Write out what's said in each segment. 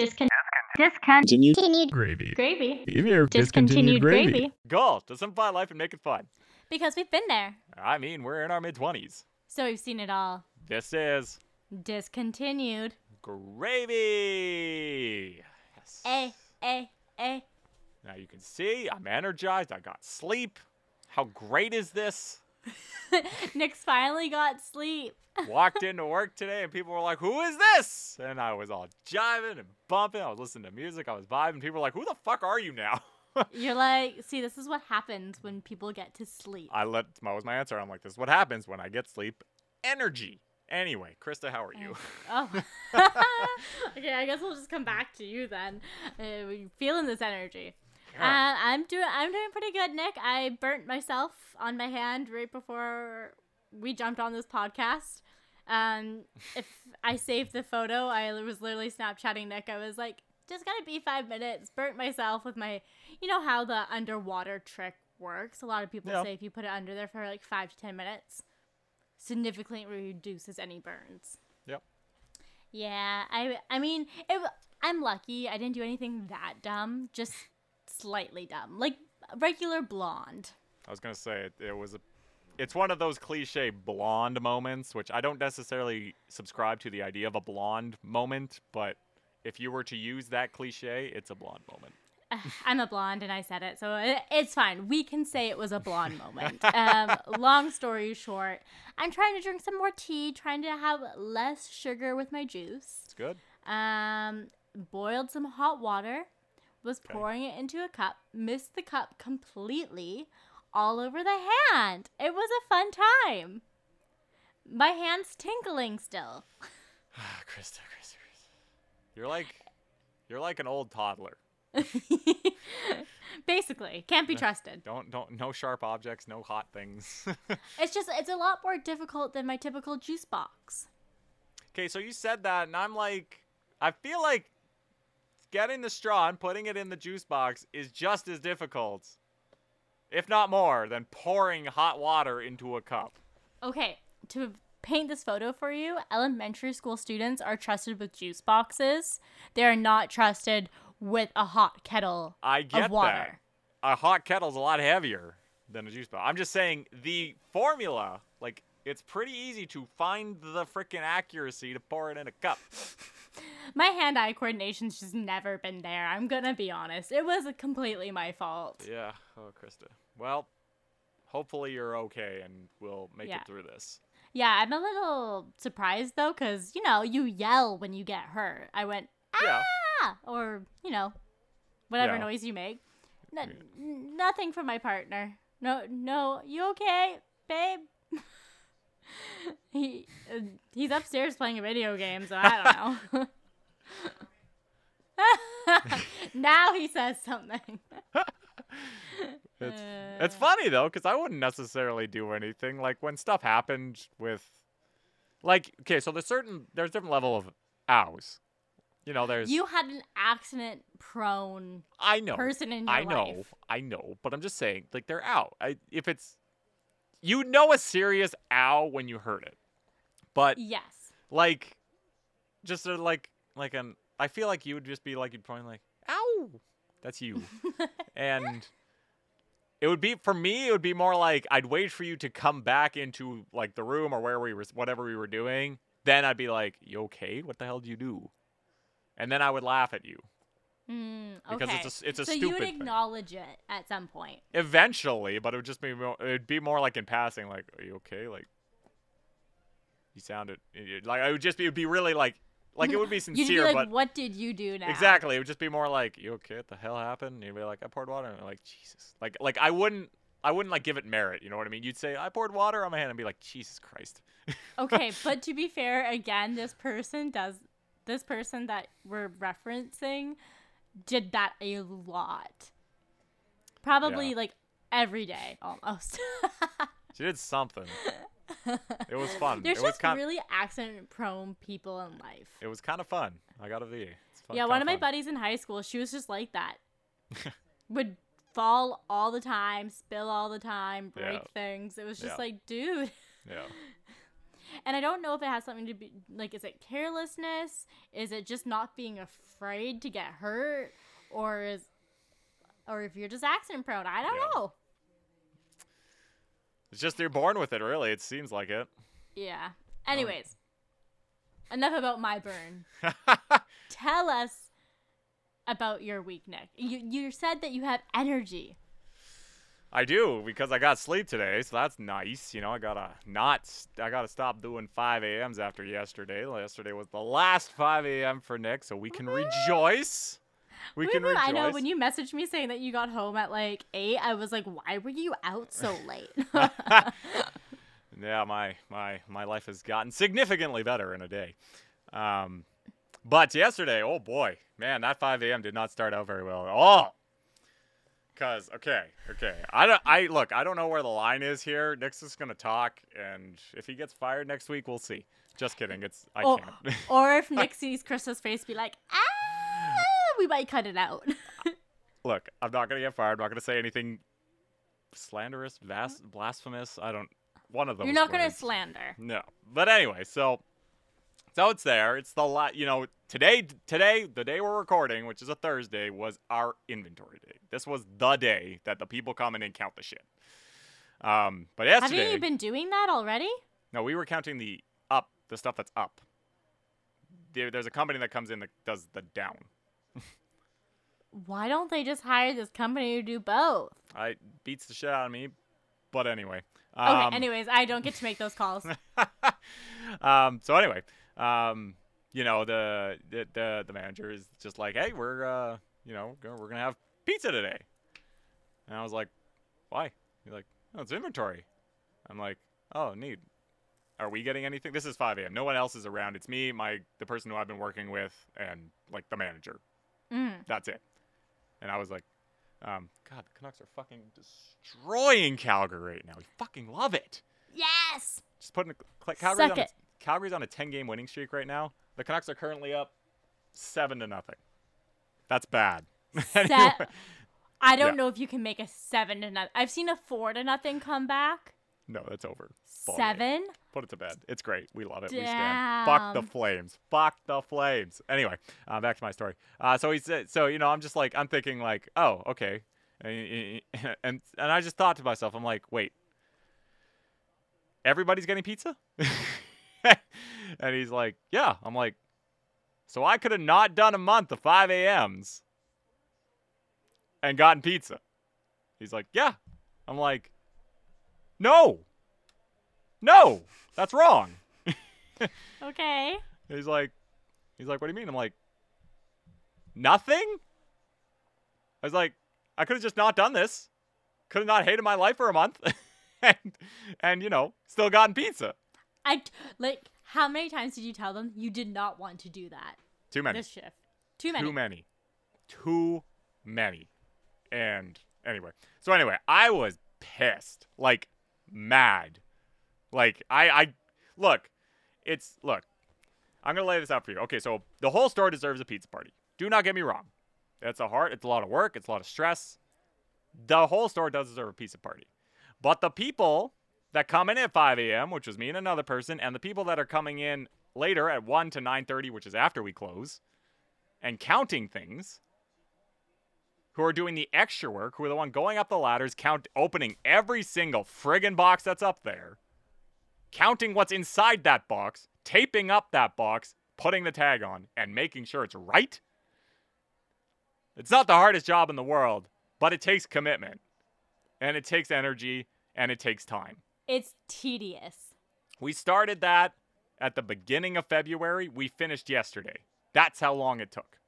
Discon- discon- Continued. continued Gravy. gravy. Give your Discontinued gravy. Goal to simplify life and make it fun. Because we've been there. I mean, we're in our mid 20s. So we've seen it all. This is Discontinued. gravy. Yes. A, A, A. Now you can see I'm energized. I got sleep. How great is this? Nick's finally got sleep. Walked into work today and people were like, "Who is this?" And I was all jiving and bumping. I was listening to music. I was vibing. People were like, "Who the fuck are you now?" You're like, see, this is what happens when people get to sleep. I let that was my answer. I'm like, "This is what happens when I get sleep. Energy." Anyway, Krista, how are you? Oh. okay, I guess we'll just come back to you then. Uh, feeling this energy. Uh, I'm doing. I'm doing pretty good, Nick. I burnt myself on my hand right before we jumped on this podcast. Um, if I saved the photo, I was literally Snapchatting Nick. I was like, just gonna be five minutes. Burnt myself with my, you know how the underwater trick works. A lot of people Yeah. say if you put it under there for like five to ten minutes, significantly reduces any burns. Yep. Yeah, I I mean, it, I'm lucky. I didn't do anything that dumb, just slightly dumb, like regular blonde. I was gonna say it, it was a. It's one of those cliche blonde moments, which I don't necessarily subscribe to the idea of a blonde moment, but if you were to use that cliche, it's a blonde moment. I'm a blonde, and I said it, so it, it's fine. We can say it was a blonde moment. Um, long story short, I'm trying to drink some more tea, trying to have less sugar with my juice. It's good. Um, boiled some hot water, was Okay. pouring it into a cup, missed the cup completely, all over the hand. It was a fun time. My hand's tingling still. Krista, Krista, Krista. You're like, you're like an old toddler. Basically, can't be trusted. Don't don't no sharp objects, no hot things. It's just it's a lot more difficult than my typical juice box. okay, so you said that, and I'm like, I feel like getting the straw and putting it in the juice box is just as difficult, if not more, than pouring hot water into a cup. Okay, to paint this photo for you, elementary school students are trusted with juice boxes. They are not trusted with a hot kettle I get of water. that. A hot kettle's a lot heavier than a juice box. I'm just saying the formula, like it's pretty easy to find the freaking accuracy to pour it in a cup. My hand-eye coordination's just never been there. I'm gonna be honest. It was completely my fault. Yeah. Oh, Krista. Well, hopefully you're okay and we'll make Yeah. it through this. Yeah, I'm a little surprised though, cause you know you yell when you get hurt. I went Yeah. ah, or you know, whatever Yeah. noise you make. No, nothing from my partner. No, no, you okay, babe? he uh, he's upstairs playing a video game, so I don't know. now he says something. It's Uh. it's funny though, because I wouldn't necessarily do anything. Like when stuff happened with, like, okay, so there's certain there's different level of ows. You know, there's You had an accident prone I know person in your I know, life. I know, but I'm just saying, like they're out. I if it's, you know, a serious ow when you heard it, but Yes. like, just a, like like an. I feel like you would just be like you'd probably like ow, that's you, and it would be for me. It would be more like I'd wait for you to come back into like the room or where we were, whatever we were doing. Then I'd be like, "You okay? What the hell do you do?" And then I would laugh at you. Mm, Because it's a, it's a so you would stupid thing. acknowledge it at some point. eventually, but it would just be more, it'd be more like in passing, like, "Are you okay?" Like, you sounded like it would just be it'd be really like like it would be You'd sincere, be like, but "What did you do now?" exactly, it would just be more like, "You okay? What the hell happened?" And you'd be like, "I poured water," and I'm like, "Jesus!" Like like I wouldn't I wouldn't like give it merit. You know what I mean? You'd say, "I poured water on my hand," and be like, "Jesus Christ." okay, but to be fair, again, this person does this person that we're referencing did that a lot. Probably Yeah. like every day almost. She did something. It was fun. There's it was just kind. really accident prone people in life. It was kind of fun. I gotta be. Fun, yeah, one of my buddies in high school, she was just like that. Would fall all the time, spill all the time, break Yeah. things. It was just Yeah. like, dude. Yeah. And I don't know if it has something to be like, is it carelessness? Is it just not being afraid to get hurt? Or is, or if you're just accident prone? I don't Yeah. know. It's just you're born with it, really. It seems like it. Yeah. Anyways, enough about my burn. Tell us about your week, Nick. You you said that you have energy. I do because I got sleep today, so that's nice. You know, I gotta not, I gotta stop doing 5 a.m.s after yesterday. Yesterday was the last 5 a.m. for Nick, so we can rejoice. We can Woo-hoo. rejoice. I know when you messaged me saying that you got home at like eight, I was like, why were you out so late? yeah, my my my life has gotten significantly better in a day. Um, but yesterday, oh boy, man, that 5 a.m. did not start out very well at all. Cause okay, okay, I don't, I look, I don't know where the line is here. Nick's just gonna talk, and if he gets fired next week, we'll see. Just kidding. It's I or, can't. or if Nick sees Chris's face, be like, ah, we might cut it out. look, I'm not gonna get fired. I'm not gonna say anything slanderous, vast, blasphemous. I don't. One of them. You're not gonna slander. No. But anyway, so so it's there. It's the lot. You know, today today the day we're recording, which is a Thursday, was our inventory day. This was the day that the people come in and count the shit. Um, but yesterday, Haven't you been doing that already? no, we were counting the up, the stuff that's up. There, there's a company that comes in that does the down. Why don't they just hire this company to do both? I beats the shit out of me. But anyway. Okay, Um, anyways, I don't get to make those calls. um, so anyway, um, you know, the, the the the manager is just like, hey, we're uh, you know, we're gonna have pizza today, and I was like, why? He's like, oh, it's inventory. I'm like, oh, neat. Are we getting anything? This is 5 a.m. No one else is around. It's me, my the person who I've been working with, and like the manager. Mm. That's it. And I was like, um, God, the Canucks are fucking destroying Calgary right now. We fucking love it. Yes. Just putting Calgary's Suck on, it. Calgary's on a 10 game winning streak right now. The Canucks are currently up seven to nothing. That's bad. Anyway, I don't Yeah. know if you can make a seven to nothing. I've seen a four to nothing come back. no, that's over. Ball game. Seven. Put it to bed. It's great. We love it. We stand. Fuck the Flames. Fuck the Flames. Anyway, uh, back to my story. Uh, so he said. So you know, I'm just like, I'm thinking like, oh, okay, and and, and I just thought to myself, I'm like, wait, everybody's getting pizza, and he's like, yeah. I'm like, so I could have not done a month of 5 a.m.s and gotten pizza. He's like, yeah. I'm like, no. No, that's wrong. Okay. He's like, he's like, what do you mean? I'm like, nothing. I was like, I could have just not done this. Could have not hated my life for a month, and and you know, still gotten pizza. I like. How many times did you tell them you did not want to do that Too many. this shift? Too many. Too many. Too many. And anyway, so anyway, I was pissed, like mad. Like I, I look, it's look. I'm gonna lay this out for you. Okay, so the whole store deserves a pizza party. Do not get me wrong. It's a hard. It's a lot of work. It's a lot of stress. The whole store does deserve a pizza party, but the people that come in at 5 a.m., which was me and another person, and the people that are coming in later at 1 to 9:30, which is after we close, and counting things, who are doing the extra work, who are the one going up the ladders, count opening every single friggin' box that's up there, counting what's inside that box, taping up that box, putting the tag on, and making sure it's right. It's not the hardest job in the world, but it takes commitment. And it takes energy and it takes time. It's tedious. We started that at the beginning of February. We finished yesterday. That's how long it took.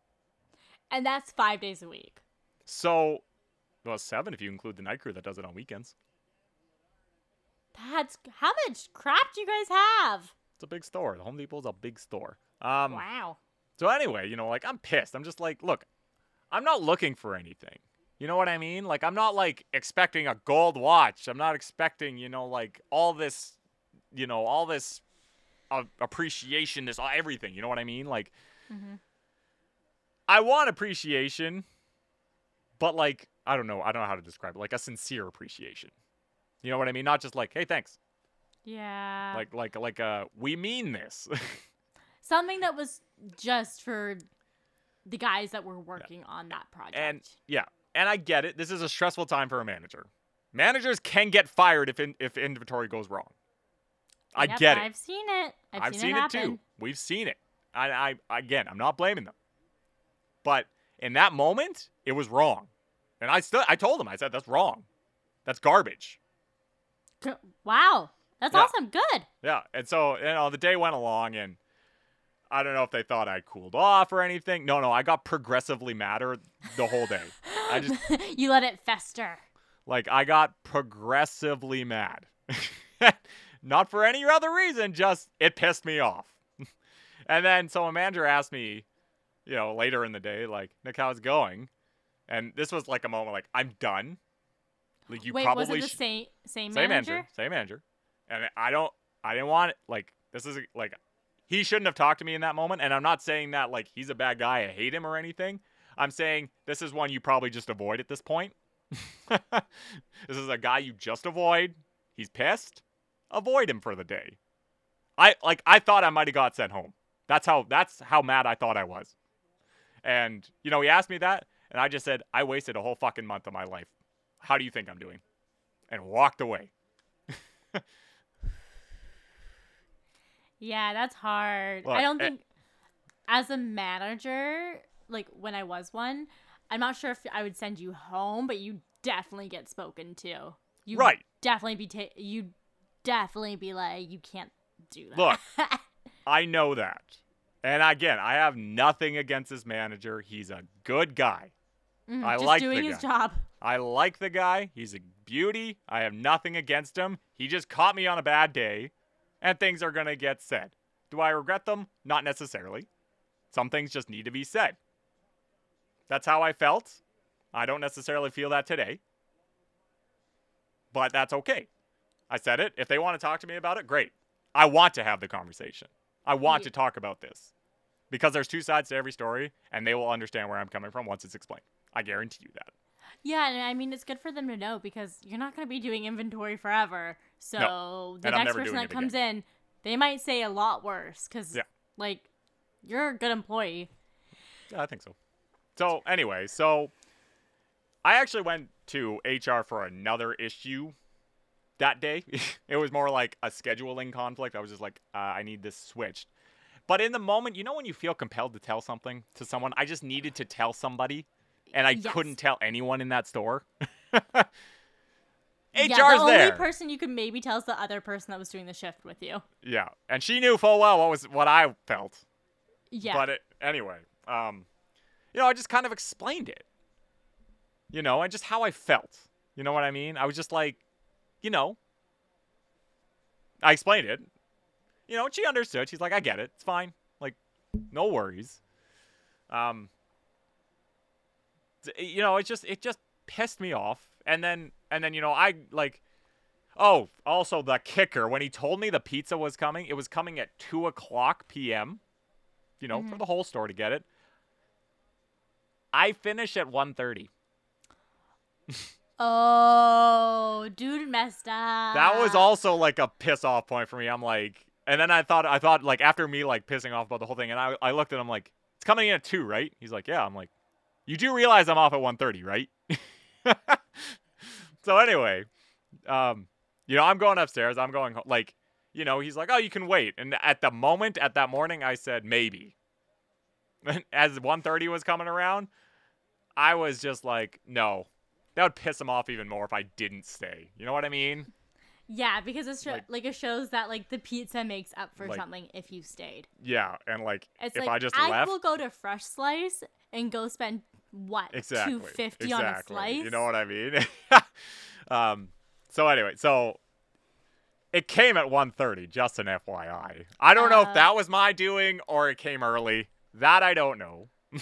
And that's five days a week. So, well, seven if you include the night crew that does it on weekends. That's how much crap do you guys have? It's a big store. The Home Depot's a big store. Um, wow. So anyway, you know, like I'm pissed. I'm just like, look, I'm not looking for anything. You know what I mean? Like I'm not like expecting a gold watch. I'm not expecting, you know, like all this, you know, all this uh, appreciation, this everything. You know what I mean? Like Mhm. I want appreciation, but like I don't know, I don't know how to describe it. Like a sincere appreciation. You know what I mean? Not just like, hey, thanks. Yeah. Like like like uh we mean this. Something that was just for the guys that were working on that project. and yeah, and I get it. This is a stressful time for a manager. Managers can get fired if in, if inventory goes wrong. I Yep, get it. I've seen it. I've, I've seen, seen, it, it, too. We've seen it. I, I again, I'm not blaming them, but in that moment, it was wrong, and I still I told them I said that's wrong, that's garbage. Wow. That's Yeah. awesome. Good. Yeah, and so you know the day went along, and I don't know if they thought I cooled off or anything. No, no, I got progressively madder the whole day. I just you let it fester. like I got progressively mad. Not for any other reason, just it pissed me off. and then so a manager asked me, you know, later in the day, like, Nick, how's it going? And this was like a moment like, I'm done. Like you Wait, probably was it the sh- same same, same manager? manager, same manager. And I don't I didn't want it like this is like he shouldn't have talked to me in that moment and I'm not saying that like he's a bad guy, I hate him or anything. I'm saying this is one you probably just avoid at this point. this is a guy you just avoid. He's pissed. Avoid him for the day. I like I thought I might have got sent home. That's how that's how mad I thought I was. And you know, he asked me that and I just said, "I wasted a whole fucking month of my life. How do you think I'm doing?" And walked away. Yeah, that's hard. Look, I don't eh- think as a manager, like when I was one, I'm not sure if I would send you home, but you definitely get spoken to. You Right. Definitely be ta- you definitely be like you can't do that. Look. I know that. And again, I have nothing against this manager. He's a good guy. Mhm, I like doing his guy. job. I like the guy. He's a beauty. I have nothing against him. He just caught me on a bad day, and things are going to get said. Do I regret them? Not necessarily. Some things just need to be said. That's how I felt. I don't necessarily feel that today. But that's okay. I said it. If they want to talk to me about it, great. I want to have the conversation. I want Ye- to talk about this. Because there's two sides to every story, and they will understand where I'm coming from once it's explained. I guarantee you that. Yeah, and I mean it's good for them to know because you're not going to be doing inventory forever. So the next person that comes in, they might say a lot worse because Yeah. like you're a good employee. Yeah, I think so. So anyway, so I actually went to HR for another issue that day. it was more like a scheduling conflict. I was just like, uh, I need this switched. But in the moment, you know when you feel compelled to tell something to someone, I just needed to tell somebody, and I Yes. couldn't tell anyone in that store. HR's yeah, the there. only person you could maybe tell is the other person that was doing the shift with you. yeah, and she knew full well what was what I felt. Yeah. But it, anyway, um, you know, I just kind of explained it. You know, and just how I felt. You know what I mean? I was just like, you know, I explained it. You know, and she understood. She's like, I get it. It's fine. Like, no worries. Um, you know, it just it just pissed me off. And then and then you know, I like. Oh, also the kicker when he told me the pizza was coming, it was coming at two o'clock p.m you know, for mm-hmm. the whole store to get it. I finish at 1.30. oh, dude messed up. That was also like a piss off point for me. I'm like, and then I thought, I thought like after me like pissing off about the whole thing, and I, I looked at him like, it's coming in at two, right? He's like, yeah. I'm like, you do realize I'm off at 1.30, right? so anyway, um, you know, I'm going upstairs. I'm going ho- like, you know, he's like, oh, you can wait. And at the moment, at that morning, I said maybe. As 1.30 was coming around, I was just like, no. That would piss him off even more if I didn't stay. You know what I mean? Yeah, because it's Like- like, it shows that like the pizza makes up for Like- something if you stayed. Yeah, and like It's if like I just I left, will go to Fresh Slice and go spend what exactly, two fifty exactly. on a slice. You know what I mean? um. So anyway, so it came at 1:30. Just an FYI. I don't know Uh. if that was my doing or it came early. That I don't know.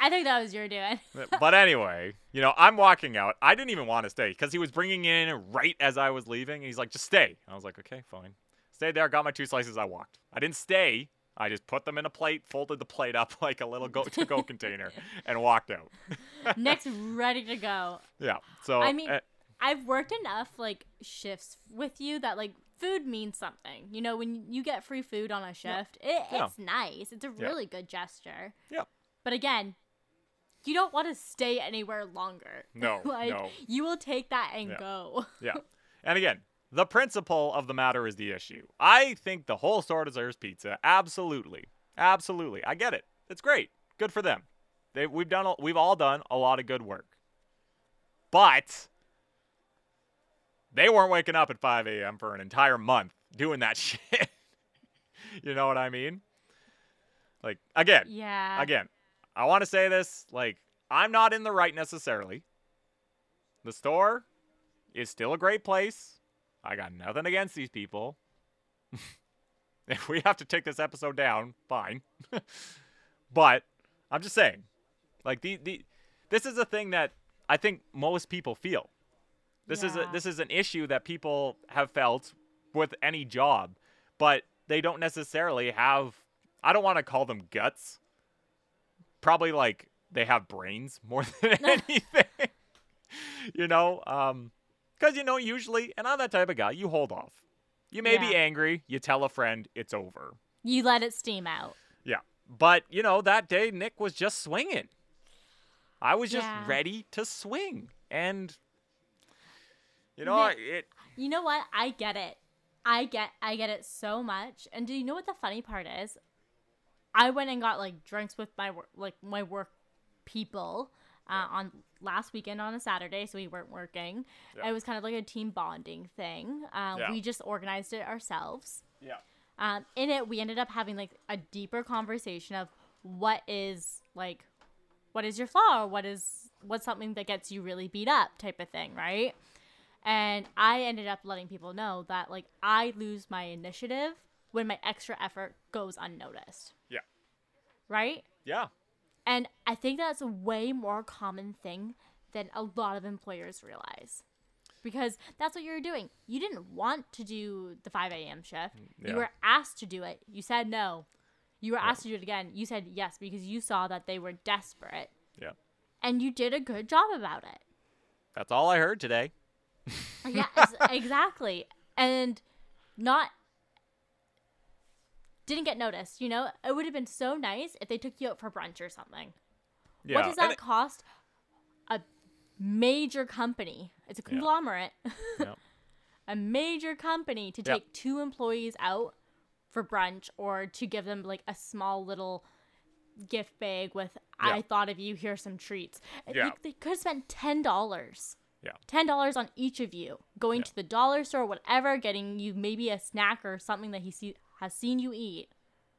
I think that was your doing. but anyway, you know, I'm walking out. I didn't even want to stay because he was bringing in right as I was leaving. and He's like, just stay. I was like, okay, fine. Stayed there, got my two slices, I walked. I didn't stay. I just put them in a plate, folded the plate up like a little go to go container, and walked out. Next, ready to go. Yeah. So I mean, uh, I've worked enough like shifts with you that like food means something. You know, when you get free food on a shift, it, Yeah. it's nice. It's a Yeah. really good gesture. Yeah. But again, you don't want to stay anywhere longer. No, like no. you will take that and Yeah. go. Yeah. And again, the principle of the matter is the issue. I think the whole store deserves pizza. Absolutely. Absolutely. I get it. It's great. Good for them. They, we've done we've all done a lot of good work. But they weren't waking up at 5 a.m. for an entire month doing that shit. you know what I mean? Like again, Yeah. again, I want to say this like I'm not in the right necessarily. The store is still a great place. I got nothing against these people. if we have to take this episode down, fine. but I'm just saying, like the the this is a thing that I think most people feel. This is a this is an issue that people have felt with any job, but they don't necessarily have I don't want to call them guts. Probably like they have brains more than anything. you know, um cuz you know usually and I'm that type of guy, you hold off. You may be angry, you tell a friend, it's over. You let it steam out. Yeah. But, you know, that day Nick was just swinging. I was just Yeah. ready to swing. And you know, Nick- it You know what? I get it. I get I get it so much. And do you know what the funny part is? I went and got like drinks with my work like my work people uh, on last weekend on a Saturday, so we weren't working. Yeah. It was kind of like a team bonding thing. Um, Yeah. We just organized it ourselves. yeah. Um, in it, we ended up having like a deeper conversation of what is like, what is your flaw, or what is what's something that gets you really beat up, type of thing, right? And I ended up letting people know that like I lose my initiative when my extra effort goes unnoticed, Yeah. right? Yeah. And I think that's a way more common thing than a lot of employers realize. Because that's what you were doing. You didn't want to do the 5 a.m. shift. Yeah. You were asked to do it. You said no. You were asked to do it again. You said yes because you saw that they were desperate. Yeah. And you did a good job about it. That's all I heard today. Yeah, exactly. And not didn't get noticed, you know? It would have been so nice if they took you out for brunch or something. Yeah. What does and that it- cost a major company? It's a conglomerate. Yeah. a major company to Yeah. take two employees out for brunch or to give them like a small little gift bag with Yeah. I thought of you, here's some treats. Yeah. You, they could have spent ten dollars. Yeah. Ten dollars on each of you. Going Yeah. to the dollar store, whatever, getting you maybe a snack or something that he see, has seen you eat.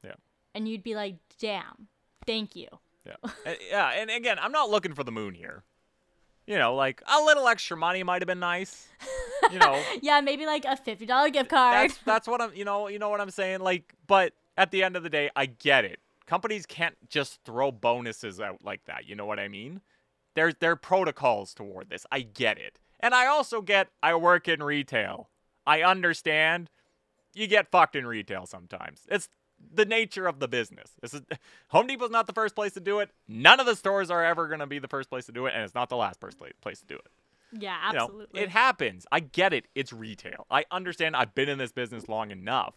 Yeah. And you'd be like, damn, thank you. Yeah. And- yeah, and again, I'm not looking for the moon here. You know, like a little extra money might have been nice. You know, Yeah, maybe like a fifty dollar gift card. that's that's what I'm you know, you know what I'm saying? Like, but at the end of the day, I get it. Companies can't just throw bonuses out like that. You know what I mean? There's there are protocols toward this. I get it. And I also get I work in retail. I understand you get fucked in retail sometimes. It's the nature of the business. This is Home Depot's not the first place to do it. None of the stores are ever going to be the first place to do it, and it's not the last first place to do it. yeah, You know, absolutely. it happens. I get it. It's retail. I understand. I've been in this business long enough.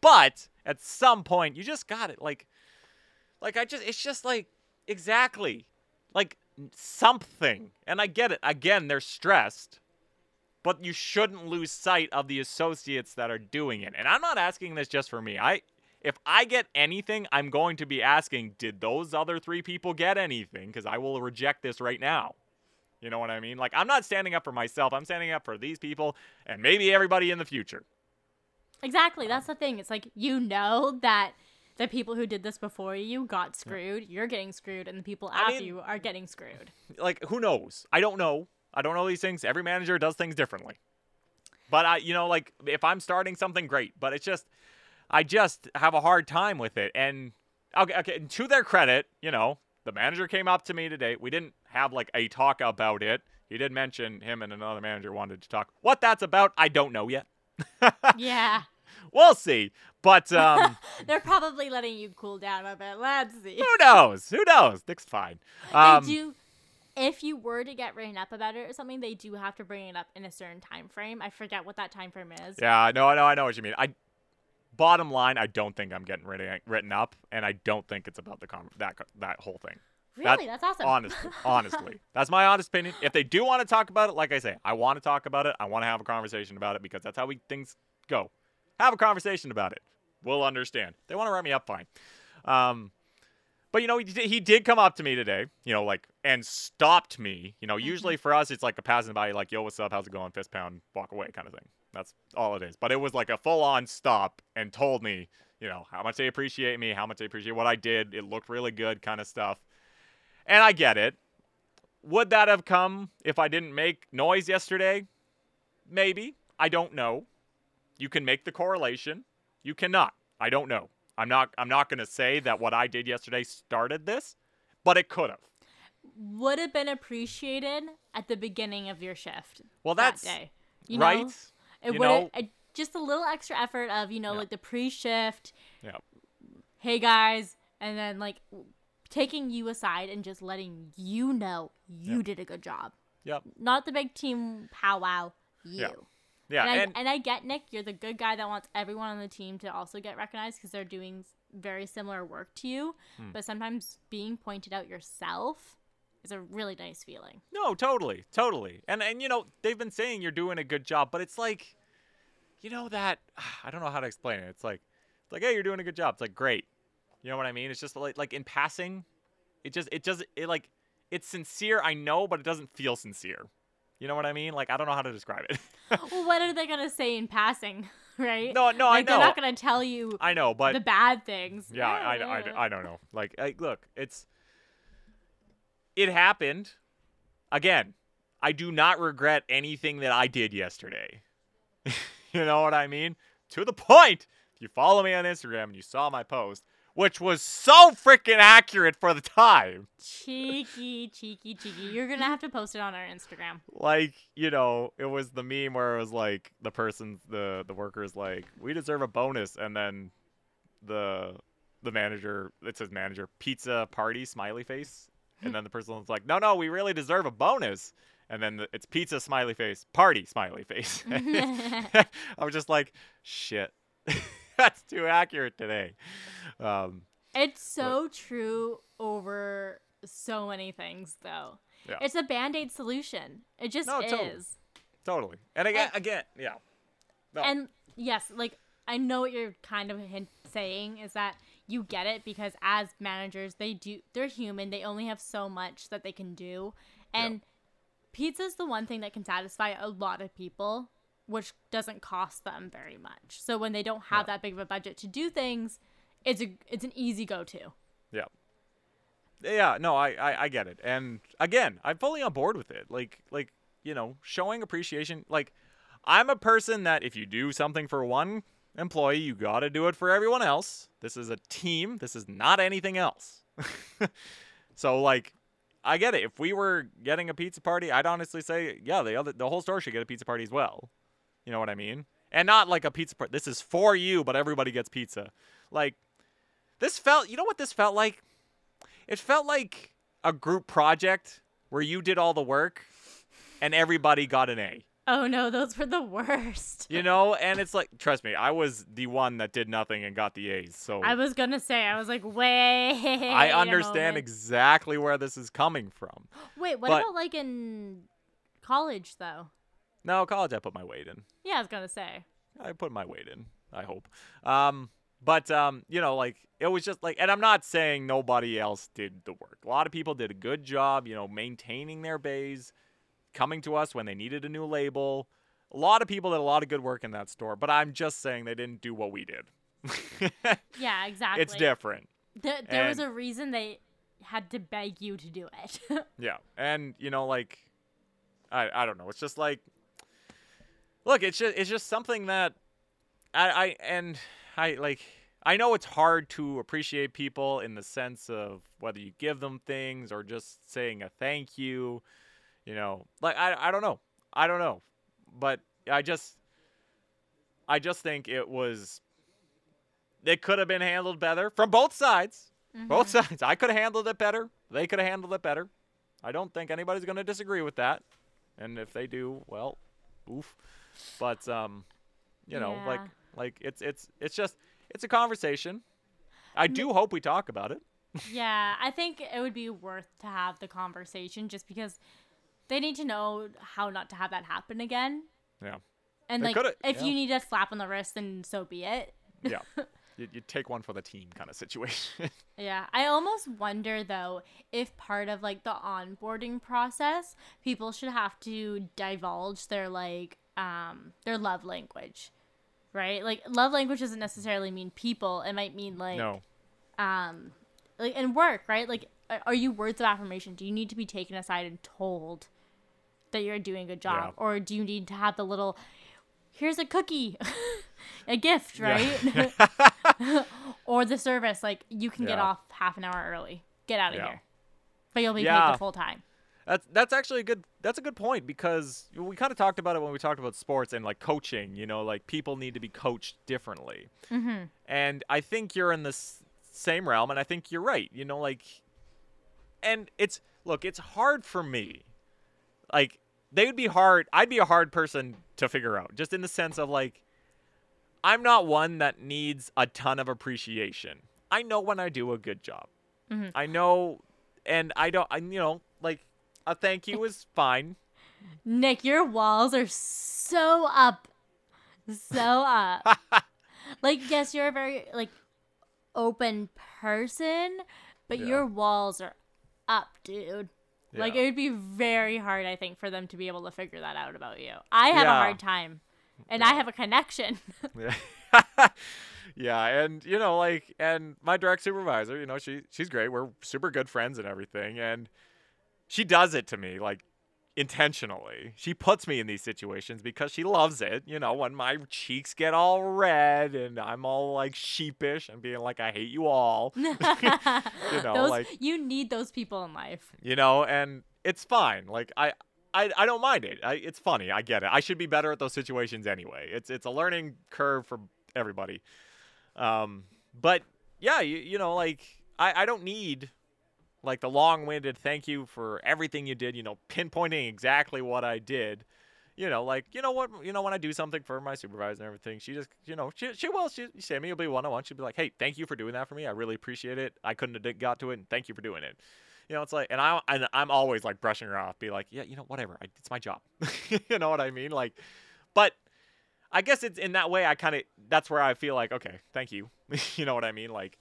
But at some point, you just got it. Like, like I just, it's just like exactly, like something. And I get it. Again, they're stressed, but you shouldn't lose sight of the associates that are doing it. And I'm not asking this just for me. I, if I get anything, I'm going to be asking, did those other three people get anything? Because I will reject this right now. You know what I mean? Like, I'm not standing up for myself. I'm standing up for these people and maybe everybody in the future. Exactly. That's the thing. It's like you know that the people who did this before you got screwed, you're getting screwed, and the people I after mean- you are getting screwed. Like, who knows? I don't know. I don't know these things. Every manager does things differently. But I, you know, like, if I'm starting something, great. But it's just, I just have a hard time with it. And, okay, okay, and to their credit, you know, the manager came up to me today. We didn't have, like, a talk about it. He did mention him and another manager wanted to talk. What that's about, I don't know yet. yeah. We'll see. But, um,. They're probably letting you cool down a bit. Let's see. Who knows? Who knows? Nick's fine. Um, they do if you were to get written up about it or something, they do have to bring it up in a certain time frame. I forget what that time frame is. Yeah, no, no, I know I know what you mean. I bottom line, I don't think I'm getting written written up, and I don't think it's about the con- that that whole thing. Really, that's awesome. Honestly, honestly, that's my honest opinion. If they do want to talk about it, like I say, I want to talk about it. I want to have a conversation about it because that's how we things go. Have a conversation about it. We'll understand. They want to write me up, fine. Um, but you know, he did, he did come up to me today, you know, like and stopped me. You know, mm-hmm. usually for us, it's like a passing by, like, "Yo, what's up? How's it going?" Fist pound, walk away, kind of thing. That's all it is. But it was like a full on stop and told me, you know, how much they appreciate me, how much they appreciate what I did. It looked really good, kind of stuff. And I get it. Would that have come if I didn't make noise yesterday? Maybe. I don't know. You can make the correlation. You cannot. I don't know. I'm not I'm not going to say that what I did yesterday started this, but it could have. Would have been appreciated at the beginning of your shift. Well, that that's day. You right. Know? It You would uh, just a little extra effort of you know Yeah. like the pre-shift. Yeah. Hey guys, and then like taking you aside and just letting you know you Yeah. did a good job. Yep. Not the big team powwow. You. Yeah. Yeah, and, I, and and I get Nick. You're the good guy that wants everyone on the team to also get recognized because they're doing very similar work to you. Hmm. But sometimes being pointed out yourself is a really nice feeling. No, totally, totally. And and you know, they've been saying you're doing a good job, but it's like you know that I don't know how to explain it. It's like it's like, hey, you're doing a good job. It's like great. You know what I mean? It's just like like in passing, it just it does it like it's sincere, I know, but it doesn't feel sincere. You know what I mean? Like I don't know how to describe it. well, what are they gonna say in passing, right? no, no, like, I know. They're not gonna tell you I know, but the bad things. Yeah, I, I, I, I don't know. Like, I, look, it's it happened. Again, I do not regret anything that I did yesterday. you know what I mean? To the point. If you follow me on Instagram and you saw my post, which was so freaking accurate for the time. cheeky, cheeky, cheeky. You're gonna have to post it on our Instagram. Like, you know, it was the meme where it was like the person the the worker's like, "We deserve a bonus." And then the the manager, it says manager pizza party smiley face. And then the person was like, "No, no, we really deserve a bonus." And then the, it's pizza smiley face, party smiley face. I was just like, "Shit." That's too accurate today. Um, It's so true over so many things, though. Yeah. It's a band aid solution. It just No, is. totally. totally. And again, And- again, yeah. No. And yes, like I know what you're kind of hint- saying is that you get it because as managers, they do they're human. They only have so much that they can do, and pizza's the one thing that can satisfy a lot of people, which doesn't cost them very much. So when they don't have Yeah. that big of a budget to do things, it's a it's an easy go to. Yeah. Yeah, no, I, I I get it. And again, I'm fully on board with it. Like like, you know, showing appreciation like I'm a person that if you do something for one employee, you got to do it for everyone else. This is a team. This is not anything else. so like I get it. If we were getting a pizza party, I'd honestly say, yeah, the other the whole store should get a pizza party as well. You know what I mean? And not like a pizza party. This is for you, but everybody gets pizza. Like this felt, you know what this felt like? It felt like a group project where you did all the work and everybody got an A. Oh no, those were the worst. You know, and it's like trust me, I was the one that did nothing and got the A's. So I was gonna say, I was like, wait. I understand exactly where this is coming from. Wait, what but- about like in college though? No, college I put my weight in. Yeah, I was gonna say. I put my weight in. I hope. Um, but um, you know, like it was just like, and I'm not saying nobody else did the work. A lot of people did a good job, you know, maintaining their bays, coming to us when they needed a new label. A lot of people did a lot of good work in that store, but I'm just saying they didn't do what we did. Yeah, exactly. it's different. Th- there was a reason they had to beg you to do it. Yeah, and you know, like, I I don't know. It's just like, look, it's just it's just something that I I and I like. I know it's hard to appreciate people in the sense of whether you give them things or just saying a thank you. You know, like I I don't know. I don't know, but I just I just think it was. It could have been handled better from both sides. Both mm-hmm. sides. I could have handled it better. They could have handled it better. I don't think anybody's going to disagree with that. And if they do, well, oof. But um, you know, like Yeah. like it's it's it's just it's a conversation. I do hope we talk about it. yeah, I think it would be worth to have the conversation just because they need to know how not to have that happen again. Yeah. And They like, if yeah. you need a slap on the wrist, then so be it. Yeah. you, you take one for the team kind of situation. Yeah, I almost wonder though if part of like the onboarding process, people should have to divulge their like um their love language. Right? Like love language doesn't necessarily mean people. It might mean like no. um like in work, right? Like are you words of affirmation? Do you need to be taken aside and told that you're doing a good job Yeah. or do you need to have the little here's a cookie, a gift, Yeah. right? or the service like you can get off half an hour early. Get out of Yeah. here. But you'll be paid the full time. That's that's actually a good that's a good point because we kind of talked about it when we talked about sports and like coaching. You know, like people need to be coached differently. Mm-hmm. And I think you're in the s- same realm, and I think you're right. You know, like, and it's look, it's hard for me. Like, they would be hard. I'd be a hard person to figure out, just in the sense of like, I'm not one that needs a ton of appreciation. I know when I do a good job. Mhm. I know, and I don't. I you know like a thank you is fine. Nick, your walls are so up. So up. like yes, you're a very like open person, but Yeah. your walls are up, dude. Like it would be very hard, I think, for them to be able to figure that out about you. I have a hard time. And I have a connection. Yeah. yeah, and you know, like, and my direct supervisor, you know, she she's great. We're super good friends and everything, and she does it to me like intentionally. She puts me in these situations because she loves it. You know, when my cheeks get all red and I'm all like sheepish and being like, I hate you all. you know, those, like- you need those people in life. you know, and it's fine. Like I. I, I don't mind it. I, it's funny. I get it. I should be better at those situations anyway. It's it's a learning curve for everybody. Um, but yeah, you, you know, like I, I don't need like the long-winded thank you for everything you did. You know, pinpointing exactly what I did. You know, like you know what, you know when I do something for my supervisor and everything, she just you know she she will she say me will be one on one. She'll be like, hey, thank you for doing that for me. I really appreciate it. I couldn't have got to it, and thank you for doing it. You know, it's like, and I and I'm always like brushing her off, be like, yeah, you know, whatever, I, it's my job. you know what I mean? Like, but I guess it's in that way. I kind of that's where I feel like, okay, thank you. you know what I mean? Like,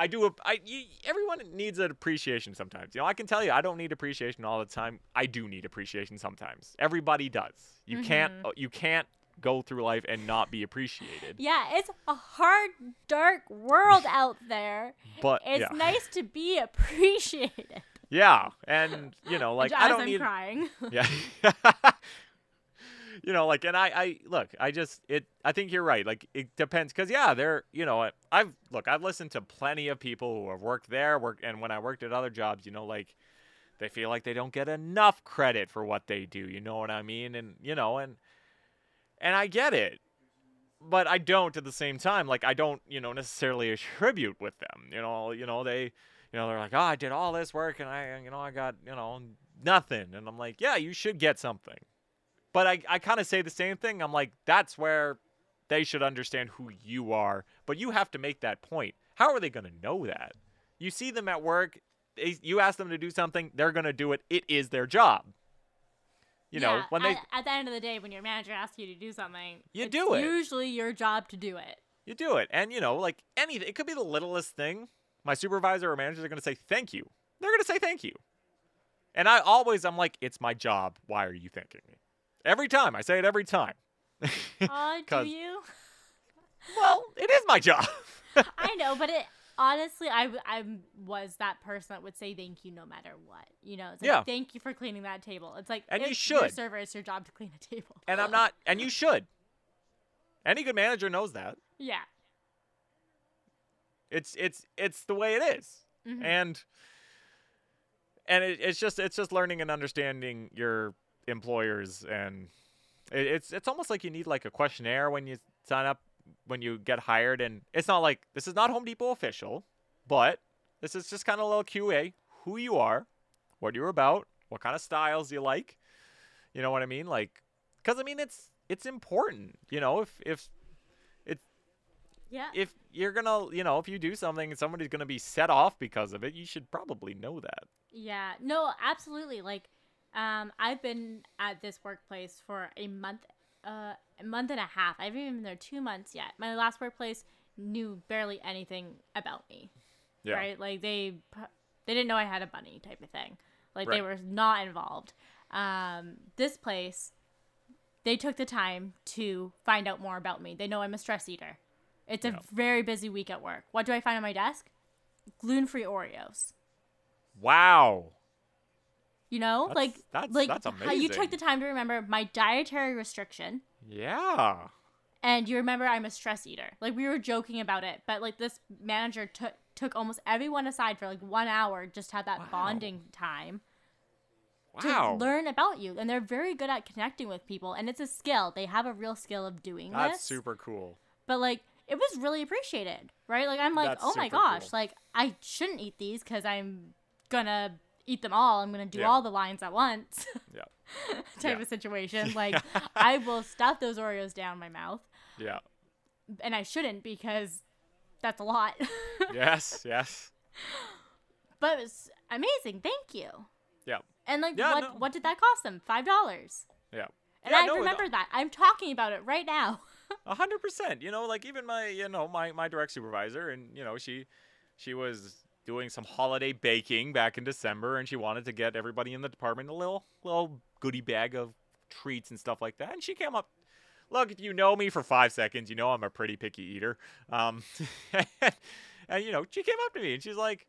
I do. I everyone needs an appreciation sometimes. You know, I can tell you, I don't need appreciation all the time. I do need appreciation sometimes. Everybody does. You can't. Mhm. uh, You can't go through life and not be appreciated. Yeah, it's a hard, dark world out there. But It's yeah, nice to be appreciated. yeah, and you know, like I don't I'm need. crying. Yeah. You know, like, and I, I look, I just, it, I think you're right. Like, it depends, cause yeah, they're, you know, I've look, I've listened to plenty of people who have worked there, work, and when I worked at other jobs, you know, like, they feel like they don't get enough credit for what they do. You know what I mean? And you know, and and I get it, but I don't at the same time. Like, I don't, you know, necessarily attribute with them. You know, you know, they, you know, they're like, oh, I did all this work and I, you know, I got, you know, nothing. And I'm like, yeah, you should get something. But I, I kind of say the same thing. I'm like, that's where they should understand who you are. But you have to make that point. How are they going to know that? You see them at work, they, you ask them to do something, they're going to do it. It is their job. You know, when they, at, at the end of the day, when your manager asks you to do something, You it's do it. Usually, your job to do it. you do it. And, you know, like anything, it could be the littlest thing. My supervisor or manager are going to say, thank you. They're going to say thank you. And I always, I'm like, it's my job. Why are you thanking me? Every time. I say it every time. Oh, do you? well, it is my job. I know, but it honestly, I, I was that person that would say thank you no matter what. You know, it's like, Yeah. thank you for cleaning that table. It's like, And you it's Your should. server, it's your job to clean a table. and I'm not, and you should. Any good manager knows that. Yeah. It's it's it's the way it is. Mhm. and and it, it's just it's just learning and understanding your employers and it, it's it's almost like you need like a questionnaire when you sign up when you get hired and it's not like this is not home depot official but this is just kind of a little qa who you are what you're about, what kind of styles you like. You know what I mean? Like, because I mean, it's it's important. You know, if if Yeah. if you're gonna, you know, if you do something and somebody's gonna be set off because of it, you should probably know that. Yeah, no, absolutely. Like, um, I've been at this workplace for a month, uh, a month and a half. I haven't even been there two months yet. My last workplace knew barely anything about me, Yeah. right? Like they, they didn't know I had a bunny type of thing. Like they were not involved. Um, this place, they took the time to find out more about me. They know I'm a stress eater. It's a Yeah. very busy week at work. What do I find on my desk? Gluten-free Oreos. Wow. You know, That's- like that's- like that's how you took the time to remember my dietary restriction, Yeah. and you remember I'm a stress eater. Like we were joking about it, but like this manager took took almost everyone aside for like one hour, just had that Wow. bonding time wow. to learn about you, and they're very good at connecting with people, and it's a skill. They have a real skill of doing That's this. super cool. But like it was really appreciated, right? Like I'm like, That's oh my gosh, cool. like I shouldn't eat these because I'm gonna eat them all. I'm gonna do Yeah. all the lines at once. Yeah. type Yeah. of situation. Like I will stuff those Oreos down my mouth, Yeah. and I shouldn't because that's a lot. yes. Yes. but it was amazing. Thank you. Yeah. And like, Yeah, what no. what did that cost them? Five dollars. Yeah. And Yeah, I no, remember that. I'm talking about it right now. A hundred percent. You know, like even my, you know, my my direct supervisor, and you know, she, she was doing some holiday baking back in December, and she wanted to get everybody in the department a little little goodie bag of treats and stuff like that. And she came up. Look, if you know me for five seconds, you know I'm a pretty picky eater. Um, and you know, she came up to me and she's like,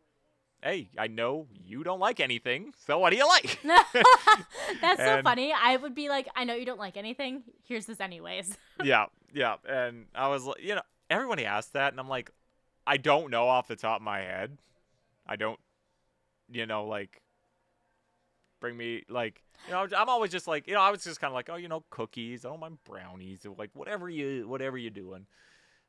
"Hey, I know you don't like anything, so what do you like?" That's so funny. I would be like, I know you don't like anything. Here's this anyways. yeah, yeah. And I was like, you know, everybody asked that, and I'm like, I don't know off the top of my head. I don't, you know, like, bring me like, you know, I'm always just like, you know, I was just kind of like, oh, you know, cookies. I don't mind brownies, or like whatever you, whatever you're doing.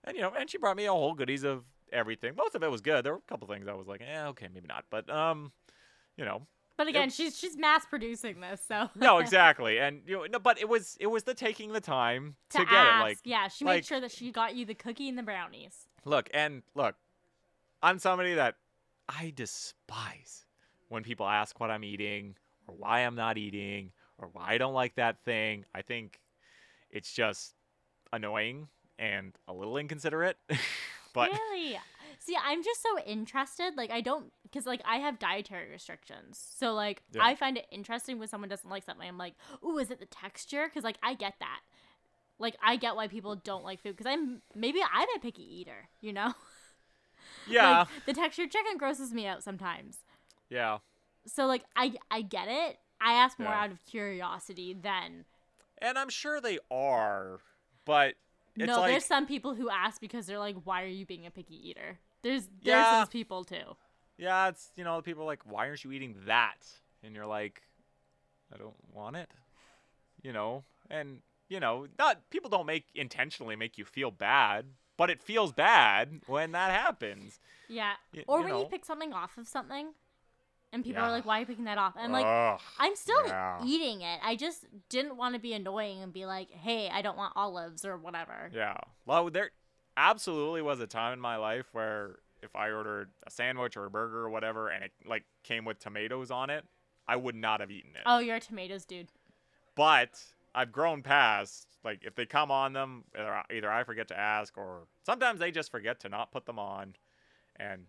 And you know, and she brought me a whole goodies of everything. Most of it was good. There were a couple things I was like, eh, okay, maybe not, but um, you know, But again, she's she's mass producing this, so no, exactly. And you know, no, but it was it was the taking the time to, to get ask, it, like. yeah, she like- made sure that she got you the cookie and the brownies. Look, and look, I'm somebody that I despise when people ask what I'm eating or why I'm not eating or why I don't like that thing. I think it's just annoying and a little inconsiderate. but really? See, I'm just so interested. Like, I don't, because, like, I have dietary restrictions. So, like, Yeah. I find it interesting when someone doesn't like something. I'm like, ooh, is it the texture? Because, like, I get that. Like, I get why people don't like food. Because I'm, maybe I'm a picky eater, you know? yeah, Like, the texture chicken grosses me out sometimes. yeah. So, like, I, I get it. I ask more Yeah. out of curiosity than. And I'm sure they are, but it's no, like there's some people who ask because they're like, why are you being a picky eater? There's, there's Yeah. those people too. yeah, it's you know, people are like, why aren't you eating that? And you're like, I don't want it. You know, and you know, not people don't make intentionally make you feel bad, but it feels bad when that happens. Yeah. Y- or you when know. you pick something off of something and people Yeah. are like, why are you picking that off? And I'm like, Ugh, I'm still yeah. eating it. I just didn't want to be annoying and be like, hey, I don't want olives or whatever. Yeah. Well, there absolutely was a time in my life where if I ordered a sandwich or a burger or whatever and it like came with tomatoes on it, I would not have eaten it. Oh, you're a tomatoes dude. But I've grown past like if they come on them, either I- forget to ask or sometimes they just forget to not put them on, and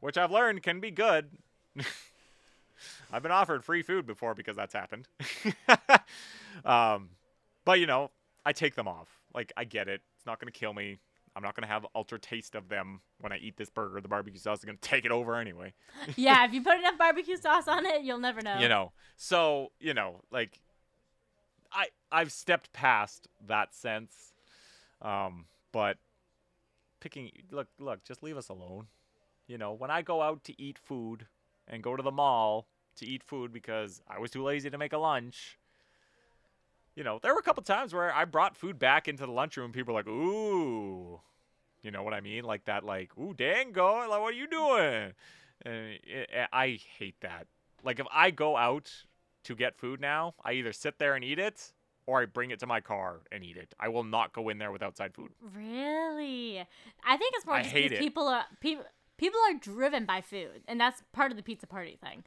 which I've learned can be good. I've been offered free food before because that's happened. um, but you know, I take them off. Like I get it; it's not gonna kill me. I'm not gonna have ultra taste of them when I eat this burger. The barbecue sauce is gonna take it over anyway. yeah, if you put enough barbecue sauce on it, you'll never know. you know so you know like i i've stepped past that sense um but picking look look just leave us alone. You know when i go out to eat food and go to the mall to eat food because i was too lazy to make a lunch you know there were a couple times where i brought food back into the lunchroom people were like ooh you know what i mean? Like that like ooh dango like what are you doing? And it, i hate that. Like if I go out to get food now, I either sit there and eat it or I bring it to my car and eat it. I will not go in there with outside food. Really? I think it's more I just hate it. people are people people are driven by food, and that's part of the pizza party thing.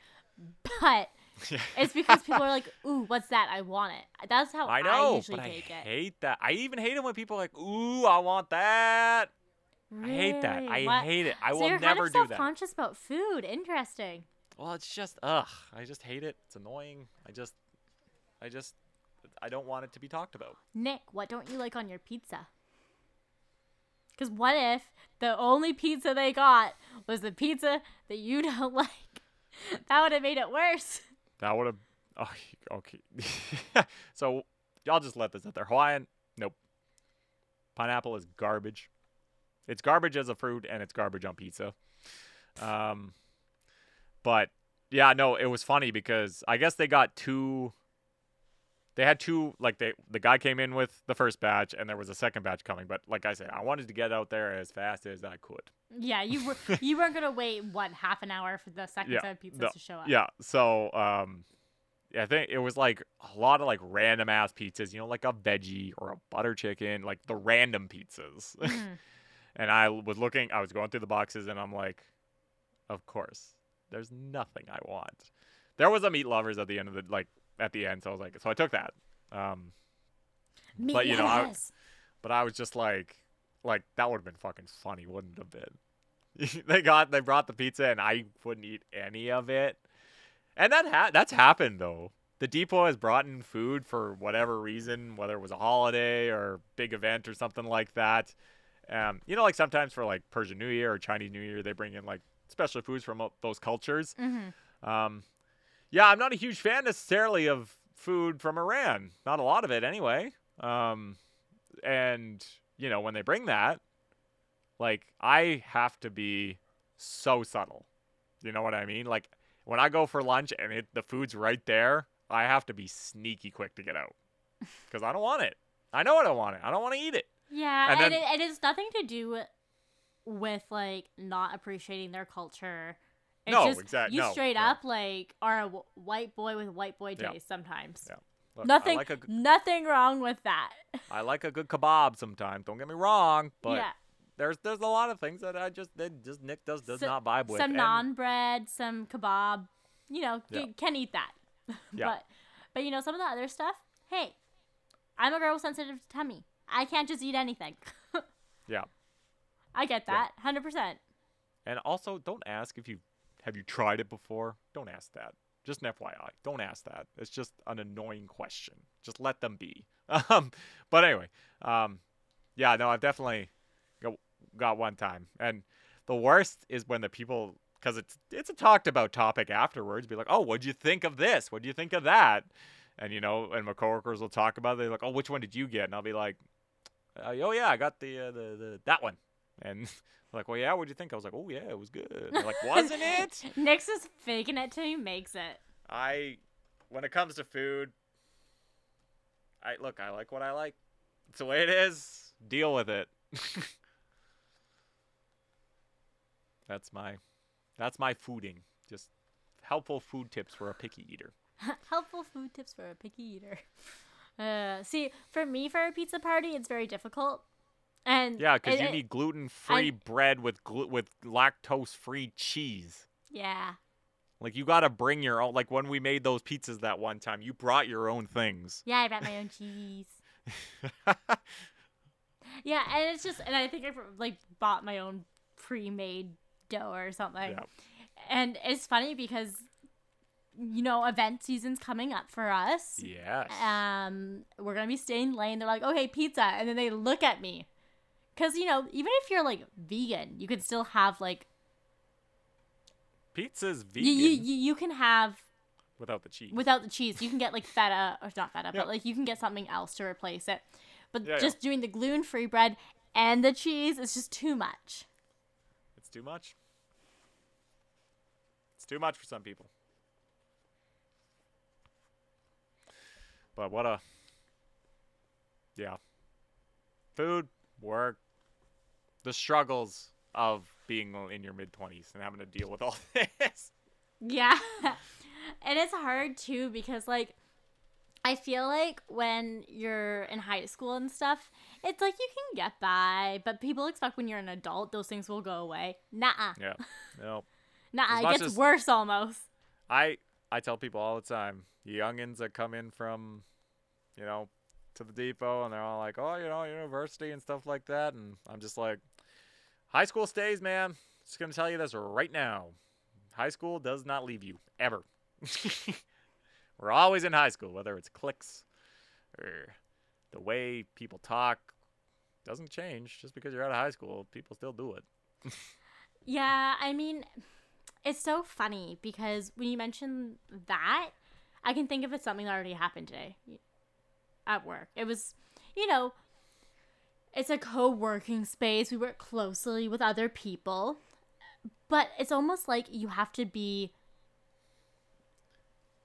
But it's because people are like, "Ooh, what's that? I want it." That's how I know, usually but I take it. hate that. I even hate it when people are like, "Ooh, I want that." I hate that. I What- hate it. I so will you're never kind of do that. self-conscious about food. Interesting. Well, it's just ugh. I just hate it. It's annoying. I just, I just, I don't want it to be talked about. Nick, what don't you like on your pizza? Because what if the only pizza they got was the pizza that you don't like? That would have made it worse. That would have. Oh, okay. so y'all just let this out there. Hawaiian, nope. Pineapple is garbage. It's garbage as a fruit, and it's garbage on pizza. Um, but yeah, no, it was funny because I guess they got two. They had two, like they the guy came in with the first batch, and there was a second batch coming. But like I said, I wanted to get out there as fast as I could. Yeah, you were you weren't gonna wait what half an hour for the second Yeah, set of pizzas to show up. Yeah. So um I think it was like a lot of like random ass pizzas, you know, like a veggie or a butter chicken, like the random pizzas. Mhm. and I was looking, I was going through the boxes and I'm like, of course, there's nothing I want. There was a meat lovers at the end of the like at the end, so I was like, so I took that. Um Me, But, you know, I- but I was just like, like that would have been fucking funny, wouldn't it have been? they got, they brought the pizza, and I wouldn't eat any of it. And that ha- that's happened though. The depot has brought in food for whatever reason, whether it was a holiday or big event or something like that. Um, you know, like sometimes for like Persian New Year or Chinese New Year, they bring in like special foods from those cultures. Mhm. Um, yeah, I'm not a huge fan necessarily of food from Iran. Not a lot of it, anyway. Um, and you know, when they bring that, like I have to be so subtle. You know what I mean? Like when I go for lunch and it the food's right there, I have to be sneaky quick to get out because I don't want it. I know I don't want it. I don't want to eat it. Yeah, And and, then- it, it has nothing to do with like not appreciating their culture. It's No, just exact- You no, straight no. up like are a w- white boy with white boy Yeah. days sometimes. Yeah. Look, Nothing, like g- nothing wrong with that. I like a good kebab sometimes. Don't get me wrong, but yeah, there's there's a lot of things that I just that just Nick does does So- not vibe with. some and- naan bread, some kebab. You know, Yeah. can eat that. Yeah. But but you know some of the other stuff. Hey, I'm a girl with sensitive tummy. I can't just eat anything. Yeah. I get that, hundred percent. And also, don't ask if you have you tried it before. Don't ask that. Just an FYI. Don't ask that. It's just an annoying question. Just let them be. Um, but anyway, um, yeah, no, I've definitely got, one time, and the worst is when the people, because it's it's a talked about topic afterwards. Be like, oh, what'd you think of this? What'd you think of that? And you know, and my coworkers will talk about it. They're like, oh, which one did you get? And I'll be like, uh, oh yeah, I got the uh, the, the that one. And like, well, yeah, what'd you think? I was like, oh yeah, it was good. Like, wasn't it? Nick's just faking it till he makes it. I, when it comes to food, I look, I like what I like. It's the way it is. Deal with it. that's my, that's my fooding. Just helpful food tips for a picky eater. Helpful food tips for a picky eater. Uh, see, for me, for a pizza party, it's very difficult. And Yeah, because you it- need gluten-free bread with glu- with lactose-free cheese. yeah, Like you gotta bring your own. Like when we made those pizzas that one time, you brought your own things. yeah, I brought my own cheese. Yeah, and it's just, and I think I like bought my own pre-made dough or something. Yeah. And it's funny because, you know, event season's coming up for us. yes. Um, we're gonna be staying late. And they're like, okay, pizza, and then they look at me, cause you know, even if you're like vegan, you can still have like Pizza's vegan you, you you can have without the cheese. without the cheese. You can get like feta or not feta, Yeah. but like you can get something else to replace it. But Yeah, yeah. just doing the gluten free bread and the cheese is just too much. It's too much. It's too much for some people. But what a yeah. Food, work, the struggles of being in your mid 20s and having to deal with all this. Yeah. and it's hard too because like I feel like when you're in high school and stuff, it's like you can get by, but people expect when you're an adult those things will go away. Nah. Yeah. No. Nah, it gets as- worse almost. I I tell people all the time, youngins that come in from, you know, to the depot and they're all like, oh, you know, university and stuff like that, and I'm just like, high school stays, man. Just gonna tell you this right now, high school does not leave you ever. We're always in high school, whether it's cliques or the way people talk doesn't change just because you're out of high school. People still do it. Yeah, I mean, it's so funny because when you mention that, I can think of it something that already happened today at work. It was, you know, it's a co working space. We work closely with other people, but it's almost like you have to be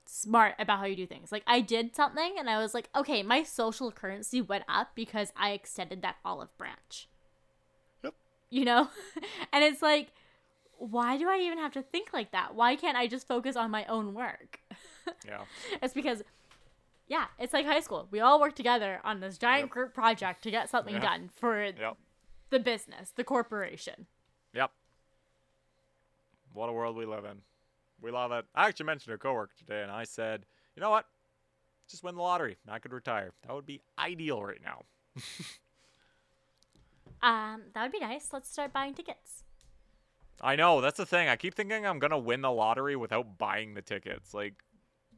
smart about how you do things. Like, I did something and I was like, okay, my social currency went up because I extended that olive branch Yep. you know? and it's like, why do I even have to think like that? Why can't I just focus on my own work? Yeah. it's because, yeah, it's like high school. We all work together on this giant Yep. group project to get something Yeah. done for Yep. the business, the corporation. Yep. What a world we live in. We love it. I actually mentioned a coworker today, and I said, you know what? Just win the lottery. I could retire. That would be ideal right now. Um, that would be nice. Let's start buying tickets. I know. That's the thing. I keep thinking I'm going to win the lottery without buying the tickets. Like,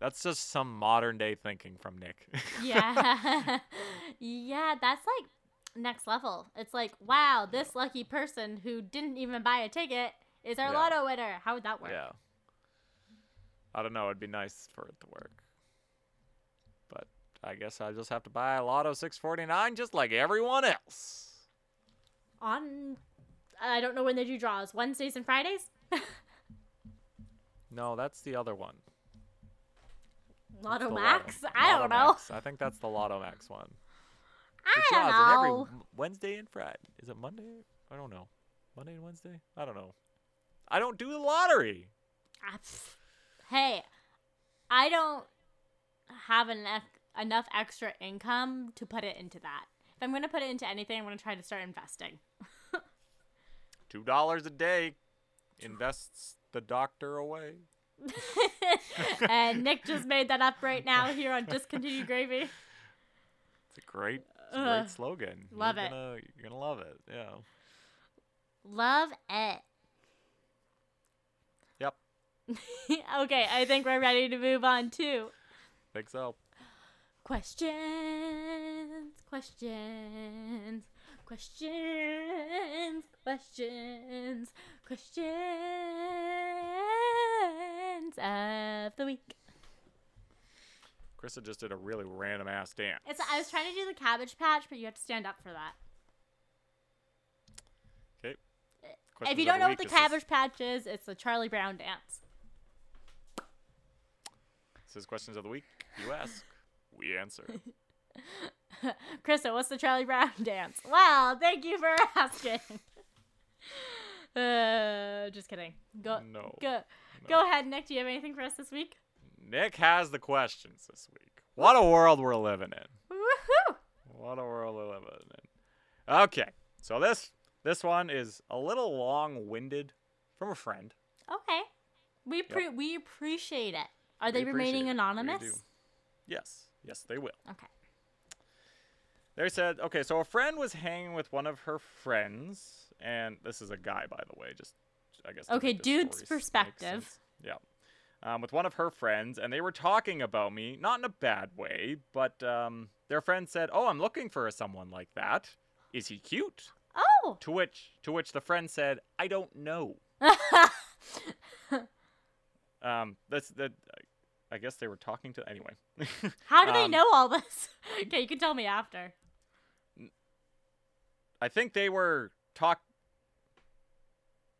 that's just some modern day thinking from Nick. Yeah. yeah, that's like next level. It's like, wow, this lucky person who didn't even buy a ticket is our Yeah. lotto winner. How would that work? yeah. I don't know. It'd be nice for it to work. But I guess I just have to buy a Lotto 649 just like everyone else. on I don't know when they do draws. Wednesdays and Fridays? No, that's the other one. Lotto Max? Lotto- I Lotto don't know. I think that's the Lotto Max one. I don't it every know. Wednesday and Friday. Is it Monday? I don't know. Monday and Wednesday? I don't know. I don't do the lottery. Hey, I don't have ec- enough extra income to put it into that. If I'm going to put it into anything, I'm going to try to start investing. Two dollars a day invests the doctor away. And uh, Nick just made that up right now here on Discontinued Gravy. It's a great, it's a great slogan. Love you're it. Gonna, you're gonna love it. Yeah. Love it. Yep. okay, I think we're ready to move on too. Think so. Questions, questions, questions, questions, questions of the week. Krista just did a really random ass dance. It's I was trying to do the cabbage patch, but you have to stand up for that. Okay. if you don't know what the cabbage patch is, it's the Charlie Brown dance. This is questions of the week. You ask, we answer. Krista, what's the Charlie Brown dance? Well, thank you for asking. Uh, just kidding. Go, No. go, go ahead, Nick. Do you have anything for us this week? Nick has the questions this week. What a world we're living in. Woohoo! What a world we're living in. Okay, so this this one is a little long-winded from a friend. Okay, we pre- we appreciate it. Are We they remaining it. Anonymous? Yes, yes, they will. Okay. They said, okay, so a friend was hanging with one of her friends, and this is a guy, by the way, just I guess. Okay, dude's story s- make perspective. Yeah. Um, with one of her friends, and they were talking about me, not in a bad way, but um, their friend said, "Oh, I'm looking for someone like that. Is he cute?" Oh. To which, to which the friend said, "I don't know." Um, that's that. I guess they were talking to anyway. How do they Um, know all this? okay, you can tell me after. I think they were talk.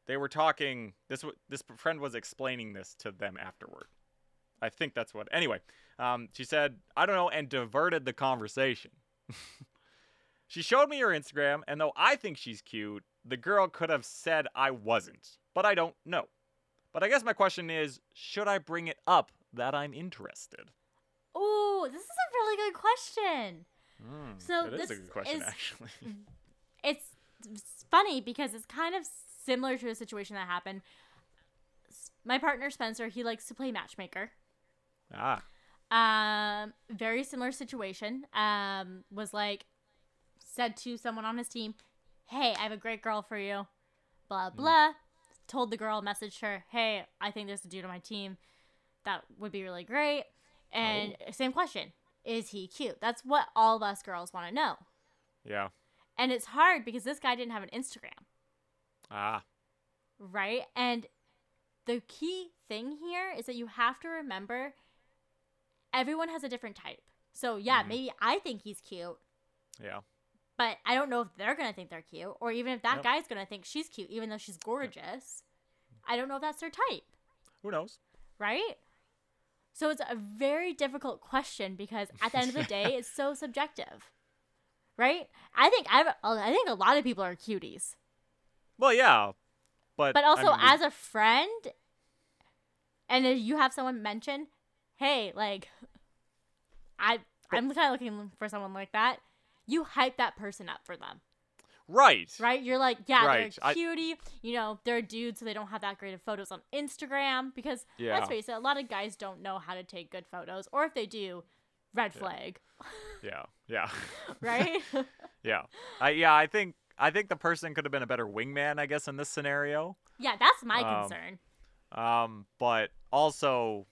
They were talking. This this friend was explaining this to them afterward. I think that's what. Anyway, um, she said, "I don't know," and diverted the conversation. she showed me her Instagram, and though I think she's cute, the girl could have said I wasn't, but I don't know. But I guess my question is, should I bring it up that I'm interested? Oh, this is a really good question. Mm, So it is a this good question, is- actually. It's funny because it's kind of similar to a situation that happened. My partner Spencer, he likes to play matchmaker. ah, Um, very similar situation. Um, was like said to someone on his team, "Hey, I have a great girl for you." Blah blah. Told the girl, messaged her, "Hey, I think there's a dude on my team that would be really great." And same question: Is he cute? That's what all of us girls want to know. yeah. And it's hard because this guy didn't have an Instagram, Ah, right? And the key thing here is that you have to remember everyone has a different type. So, yeah, Mhm. maybe I think he's cute, yeah. but I don't know if they're going to think they're cute or even if that Yep. guy's going to think she's cute even though she's gorgeous. I don't know if that's their type, Who knows? right? So, it's a very difficult question because at the end of the day, it's so subjective. Right? I think I've, I think a lot of people are cuties. Well, yeah, but But also, I mean, as a friend, and if you have someone mention, "Hey, like, I I'm kind of looking for someone like that," you hype that person up for them, right, right? You're like, "Yeah, Right, they're I- a cutie." You know, they're a dude, so they don't have that great of photos on Instagram because Yeah. let's face it, a lot of guys don't know how to take good photos, or if they do, red flag, Yeah, yeah, right? yeah. I yeah, I think I think the person could have been a better wingman, I guess, in this scenario. yeah, that's my Um, concern. Um, but also,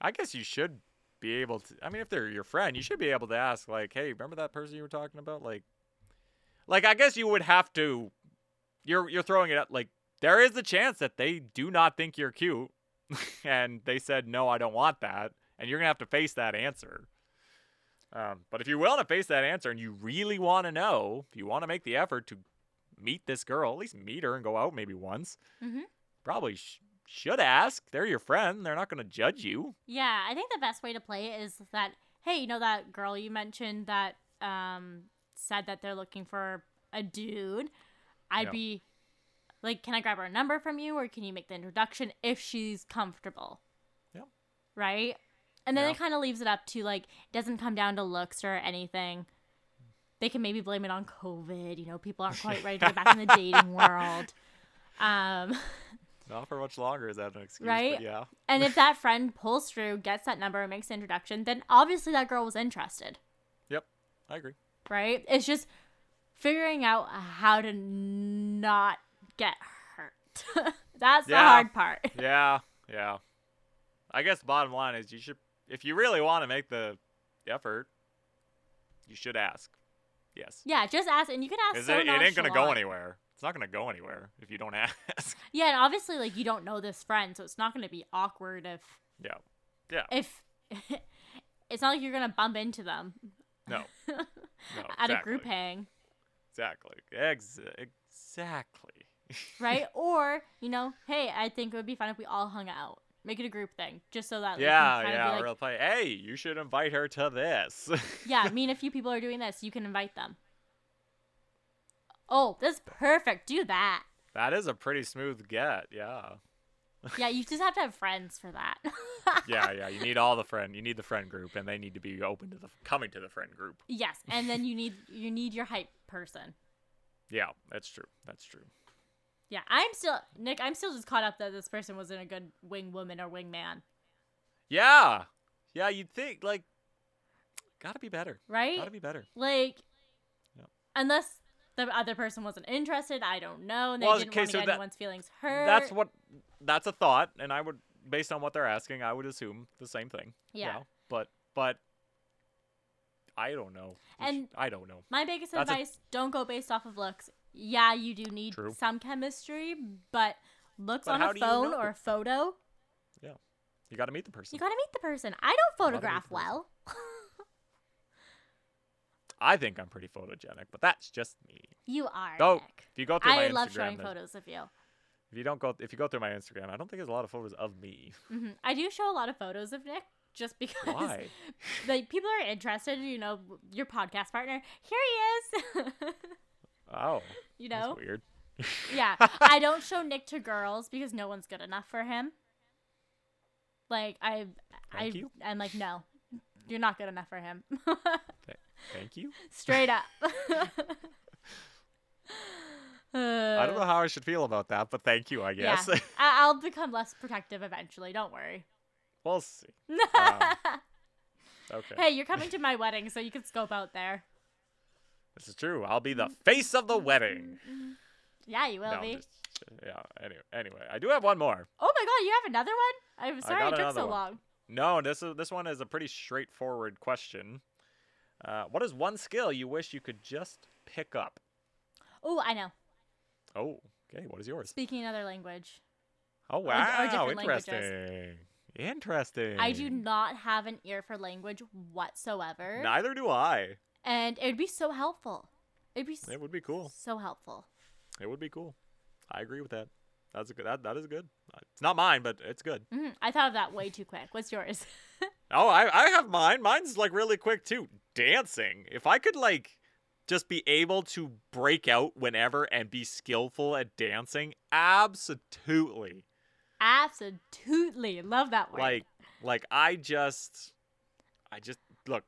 I guess you should be able to. I mean, if they're your friend, you should be able to ask, like, "Hey, remember that person you were talking about?" Like, like I guess you would have to. You're you're throwing it up like there is a chance that they do not think you're cute, and they said no, I don't want that, and you're gonna have to face that answer. Um, but if you're willing to face that answer and you really want to know, if you want to make the effort to meet this girl, at least meet her and go out maybe once, hmm probably sh- should ask. They're your friend. They're not going to judge you. Yeah, I think the best way to play it is that hey, you know that girl you mentioned that um said that they're looking for a dude. I'd Yeah. be like, can I grab her number from you, or can you make the introduction if she's comfortable? Yep. Right. And then Yeah. it kind of leaves it up to like, it doesn't come down to looks or anything. They can maybe blame it on COVID. You know, people aren't quite ready to get back in the dating world. Um, Not for much longer is that an excuse, Right? yeah. And if that friend pulls through, gets that number, and makes the introduction, then obviously that girl was interested, Yep, I agree. right? It's just figuring out how to not get hurt. That's the hard part. Yeah, yeah. I guess bottom line is you should, if you really want to make the effort, you should ask. Yes. Yeah, just ask, and you can ask. so it, it ain't going to go anywhere. It's not going to go anywhere if you don't ask. Yeah, and obviously, like you don't know this friend, so it's not going to be awkward if yeah. Yeah. if it's not like you're going to bump into them No. No. at exactly. a group hang. Exactly. Ex- exactly. right? or you know, hey, I think it would be fun if we all hung out. Make it a group thing, just so that Yeah, yeah. of be or like, they'll play, hey, you should invite her to this. yeah, me and a few people are doing this. You can invite them. Oh, that's perfect. Do that. that is a pretty smooth get. Yeah. Yeah, you just have to have friends for that. Yeah, yeah. You need all the friend. You need the friend group, and they need to be open to the coming to the friend group. yes, and then you need you need your hype person. Yeah, that's true. That's true. Yeah, I'm still Nick. I'm still just caught up that this person wasn't a good wing woman or wing man, Yeah, yeah. You'd think like, gotta be better. right? Gotta be better. Like, unless the other person wasn't interested, I don't know, and they Well, didn't okay, want to so get that- anyone's feelings hurt. That's what. That's a thought, and I would, based on what they're asking, I would assume the same thing. you Yeah. know? But but. I don't know. And- I don't know. My biggest That's a- advice: don't go based off of looks. Yeah, you do need True. some chemistry, but looks But on a do you phone know? or a photo, Yeah. You got to meet the person. you gotta meet the person. I don't photograph well. I think I'm pretty photogenic, but that's just me. you are. Nick. If you go through my I Instagram, love showing there's- photos of you. if you don't go, if you go through my Instagram, I don't think there's a lot of photos of me. hmm I do show a lot of photos of Nick just because Why? like people are interested. You know, your podcast partner. Here he is. Oh, you that's know, weird. yeah. I don't show Nick to girls because no one's good enough for him. Like I, I you. I'm like, no, you're not good enough for him. Thank you. Straight up. I don't know how I should feel about that, but thank you, I guess. I- I'll become less protective eventually. Don't worry. we'll see. Um, Okay. hey, you're coming to my wedding, so you can scope out there. This is true. I'll be the face of the wedding. Yeah, you will No, be. just- yeah. Anyway, anyway, I do have one more. Oh my god, you have another one? I'm sorry it took so one. long. No, this is this one is a pretty straightforward question. Uh, what is one skill you wish you could just pick up? Oh, I know. Oh, okay. What is yours? Speaking another language. Oh or wow, different languages. interesting. Interesting. I do not have an ear for language whatsoever. Neither do I. And it would be so helpful. It'd be It would be cool. so helpful. It would be cool. I agree with that. That's a good. That that is good. It's not mine, but it's good. hmm I thought of that way too quick. What's yours? Oh, I I have mine. Mine's like really quick too. Dancing. If I could like just be able to break out whenever and be skillful at dancing, absolutely. Absolutely. Love that word. Like like I just I just look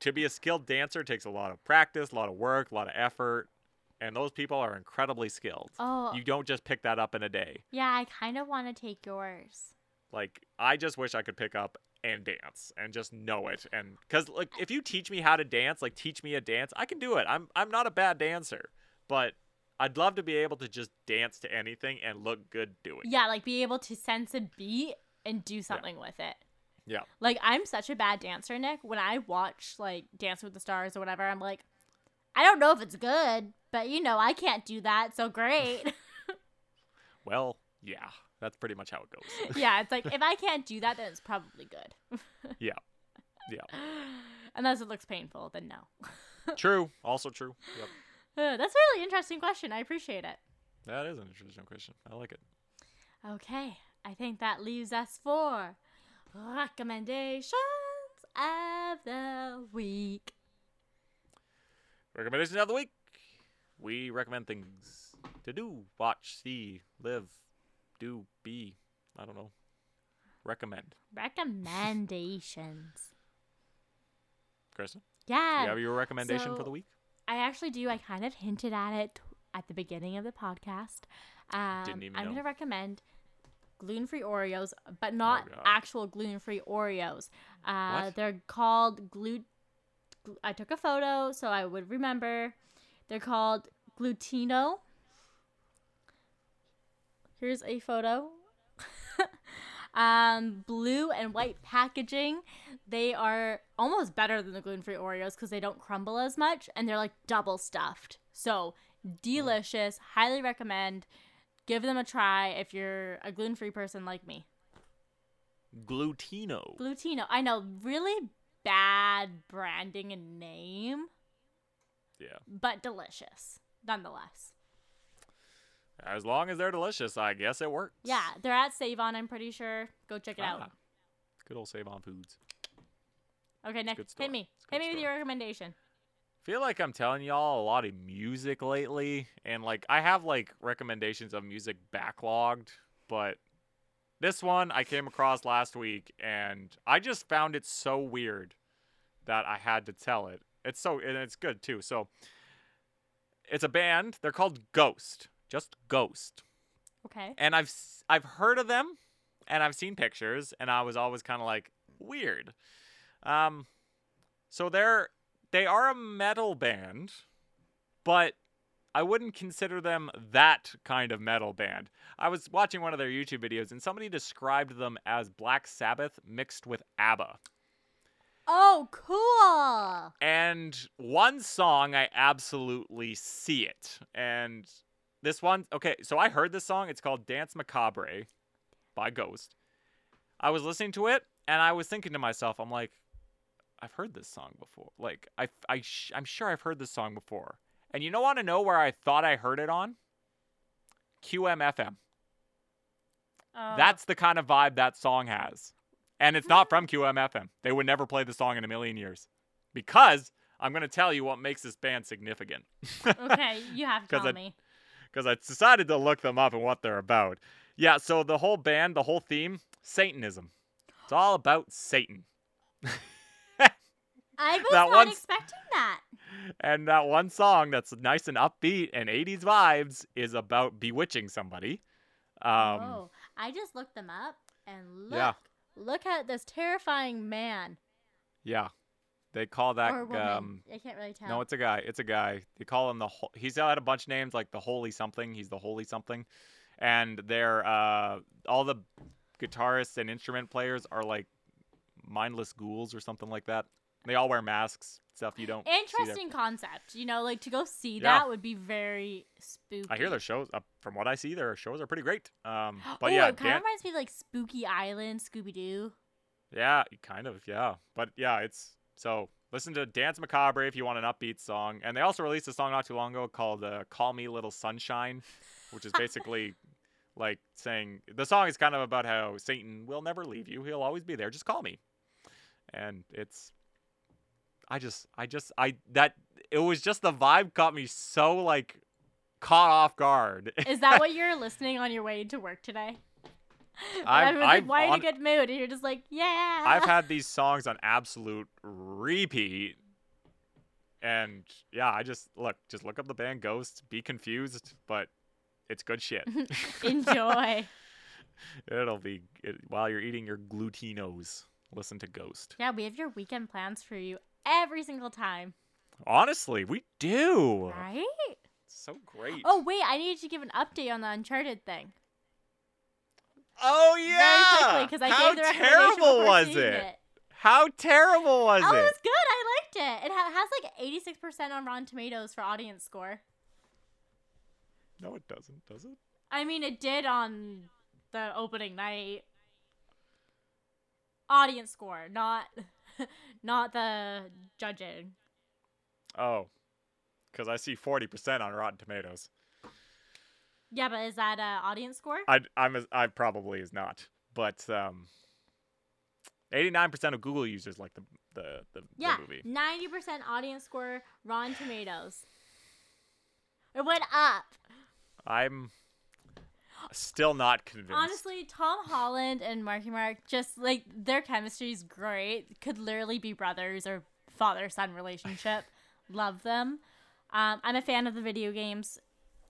to be a skilled dancer takes a lot of practice, a lot of work, a lot of effort, and those people are incredibly skilled. oh, You don't just pick that up in a day. yeah, I kind of want to take yours. Like I just wish I could pick up and dance and just know it and cuz like if you teach me how to dance, like teach me a dance, I can do it. I'm I'm not a bad dancer, but I'd love to be able to just dance to anything and look good doing. it. Yeah, like be able to sense a beat and do something with it. Yeah. Like I'm such a bad dancer, Nick. When I watch like Dance with the Stars or whatever, I'm like, I don't know if it's good, but you know, I can't do that, so great. Well, yeah. That's pretty much how it goes. yeah, it's like if I can't do that, then it's probably good. yeah. Yeah. Unless it looks painful, then no. True. Also true. Yep. Uh, that's a really interesting question. I appreciate it. That is an interesting question. I like it. Okay, I think that leaves us for recommendations of the week. Recommendation of the week. We recommend things to do, watch, see, live, do, be. I don't know. Recommend. Recommendations. Kristen, Yeah. do you have your recommendation for the week? I actually do. I kind of hinted at it at the beginning of the podcast. Um, Didn't even I'm going to recommend gluten free Oreos, but not God. actual gluten free Oreos. Uh, What? They're called glut. I took a photo so I would remember. They're called Glutino. Here's a photo. um, blue and white packaging. They are almost better than the gluten free Oreos because they don't crumble as much and they're like double stuffed. So delicious. Highly recommend. Give them a try if you're a gluten free person like me. Glutino. Glutino. I know, really bad branding and name, yeah. but delicious nonetheless. As long as they're delicious, I guess it works. Yeah, they're at Save On, I'm pretty sure. Go check it out. Ah, Good old Save On Foods. Okay, next. hit me. Hit me with your recommendation. Feel like I'm telling y'all a lot of music lately, and like I have like recommendations of music backlogged, but this one I came across last week, and I just found it so weird that I had to tell it. It's so and it's good too. So it's a band. They're called Ghost, just Ghost, Okay. and I've I've heard of them, and I've seen pictures, and I was always kind of like weird. Um, so they're they are a metal band, but I wouldn't consider them that kind of metal band. I was watching one of their YouTube videos, and somebody described them as Black Sabbath mixed with ABBA. Oh, cool. And one song, I absolutely see it. And this one, okay, so I heard this song. It's called Dance Macabre by Ghost. I was listening to it, and I was thinking to myself, I'm like, I've heard this song before. Like, I, I, sh- I'm sure I've heard this song before. And you don't want to know where I thought I heard it on? QMFM. Oh, That's the kind of vibe that song has. And it's not from QMFM. They would never play the song in a million years. Because I'm going to tell you what makes this band significant. okay. You have to tell I- me. Because I decided to look them up and what they're about. Yeah, so the whole band, the whole theme, Satanism. It's all about Satan. I was That not one's- expecting that. And that one song that's nice and upbeat and 80s vibes is about bewitching somebody. Um, oh, I just looked them up and look, Yeah. look at this terrifying man Yeah. They call that or woman. um I can't really tell. no, it's a guy. It's a guy. They call him the ho- he's had a bunch of names like the holy something. He's the holy something. And they're uh all the guitarists and instrument players are like mindless ghouls or something like that. They all wear masks, stuff you don't see. Interesting concept. You know, like to go see Yeah. that would be very spooky. I hear their shows uh, from what I see their shows are pretty great. Um but oh, yeah, it kind Dan- of reminds me of like Spooky Island, Scooby Doo. Yeah, kind of, yeah. But yeah, it's so listen to Dance Macabre if you want an upbeat song. And they also released a song not too long ago called uh, Call Me Little Sunshine, which is basically like saying the song is kind of about how Satan will never leave you. He'll always be there. Just call me. And it's I just I just I that it was just the vibe caught me so like caught off guard. Is that what you're listening on your way to work today? I've- Everyone's like, I've why on- in a good mood? And you're just like, yeah. I've had these songs on absolute repeat. And yeah, I just look, just look up the band Ghost, be confused, but it's good shit. Enjoy. It'll be it, while you're eating your glutinos. Listen to Ghost. yeah, we have your weekend plans for you every single time, Honestly, we do. right? So great. Oh wait, I need to give an update on the Uncharted thing. Oh yeah. Very quickly, because I How gave the recommendation terrible was it? it. How terrible was Oh, it Oh, it? was good. I liked it. It ha- has like 86% on Rotten Tomatoes for audience score. No, it doesn't. Does it? I mean, it did on the opening night. Audience score, not not the judging. Oh, because I see forty percent on Rotten Tomatoes. Yeah, but is that uh, audience score? I I'm I probably is not, but um, eighty nine percent of Google users like the the the, yeah, the movie. 90% audience score, Rotten Tomatoes. It went up. I'm still not convinced. Honestly, Tom Holland and Marky Mark just like their chemistry is great. Could literally be brothers or father son relationship. Love them. Um, I'm a fan of the video games,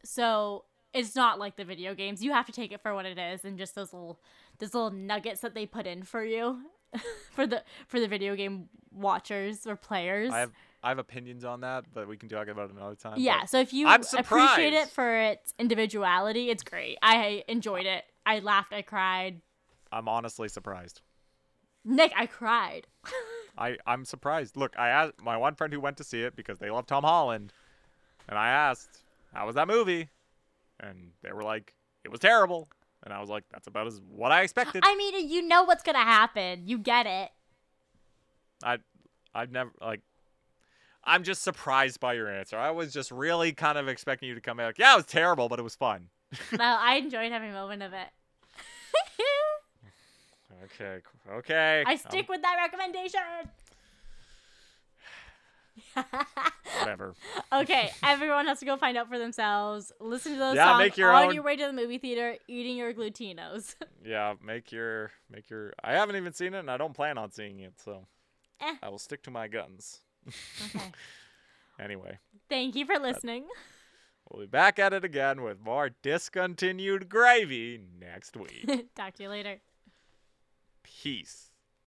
so it's not like the video games. You have to take it for what it is, and just those little those little nuggets that they put in for you, for the for the video game watchers or players. I have I have opinions on that, but we can talk about it another time. Yeah, but so if you appreciate it for its individuality, it's great. I enjoyed it. I laughed, I cried. I'm honestly surprised. Nick, I cried. I I'm surprised. Look, I asked my one friend who went to see it because they love Tom Holland, and I asked, "How was that movie?" And they were like, "It was terrible." And I was like, "That's about as what I expected." I mean, you know what's gonna happen. You get it. I I've never like I'm just surprised by your answer. I was just really kind of expecting you to come back. Yeah, it was terrible, but it was fun. well, I enjoyed every moment of it. Okay, okay. I um, stick with that recommendation. whatever. okay, everyone has to go find out for themselves. Listen to those Yeah, songs make your on own- your way to the movie theater, eating your glutinos. Yeah, make your make your. I haven't even seen it, and I don't plan on seeing it, so Eh. I will stick to my guns. Okay. Anyway, Thank you for listening. we'll be back at it again with more discontinued gravy next week. Talk to you later. Peace.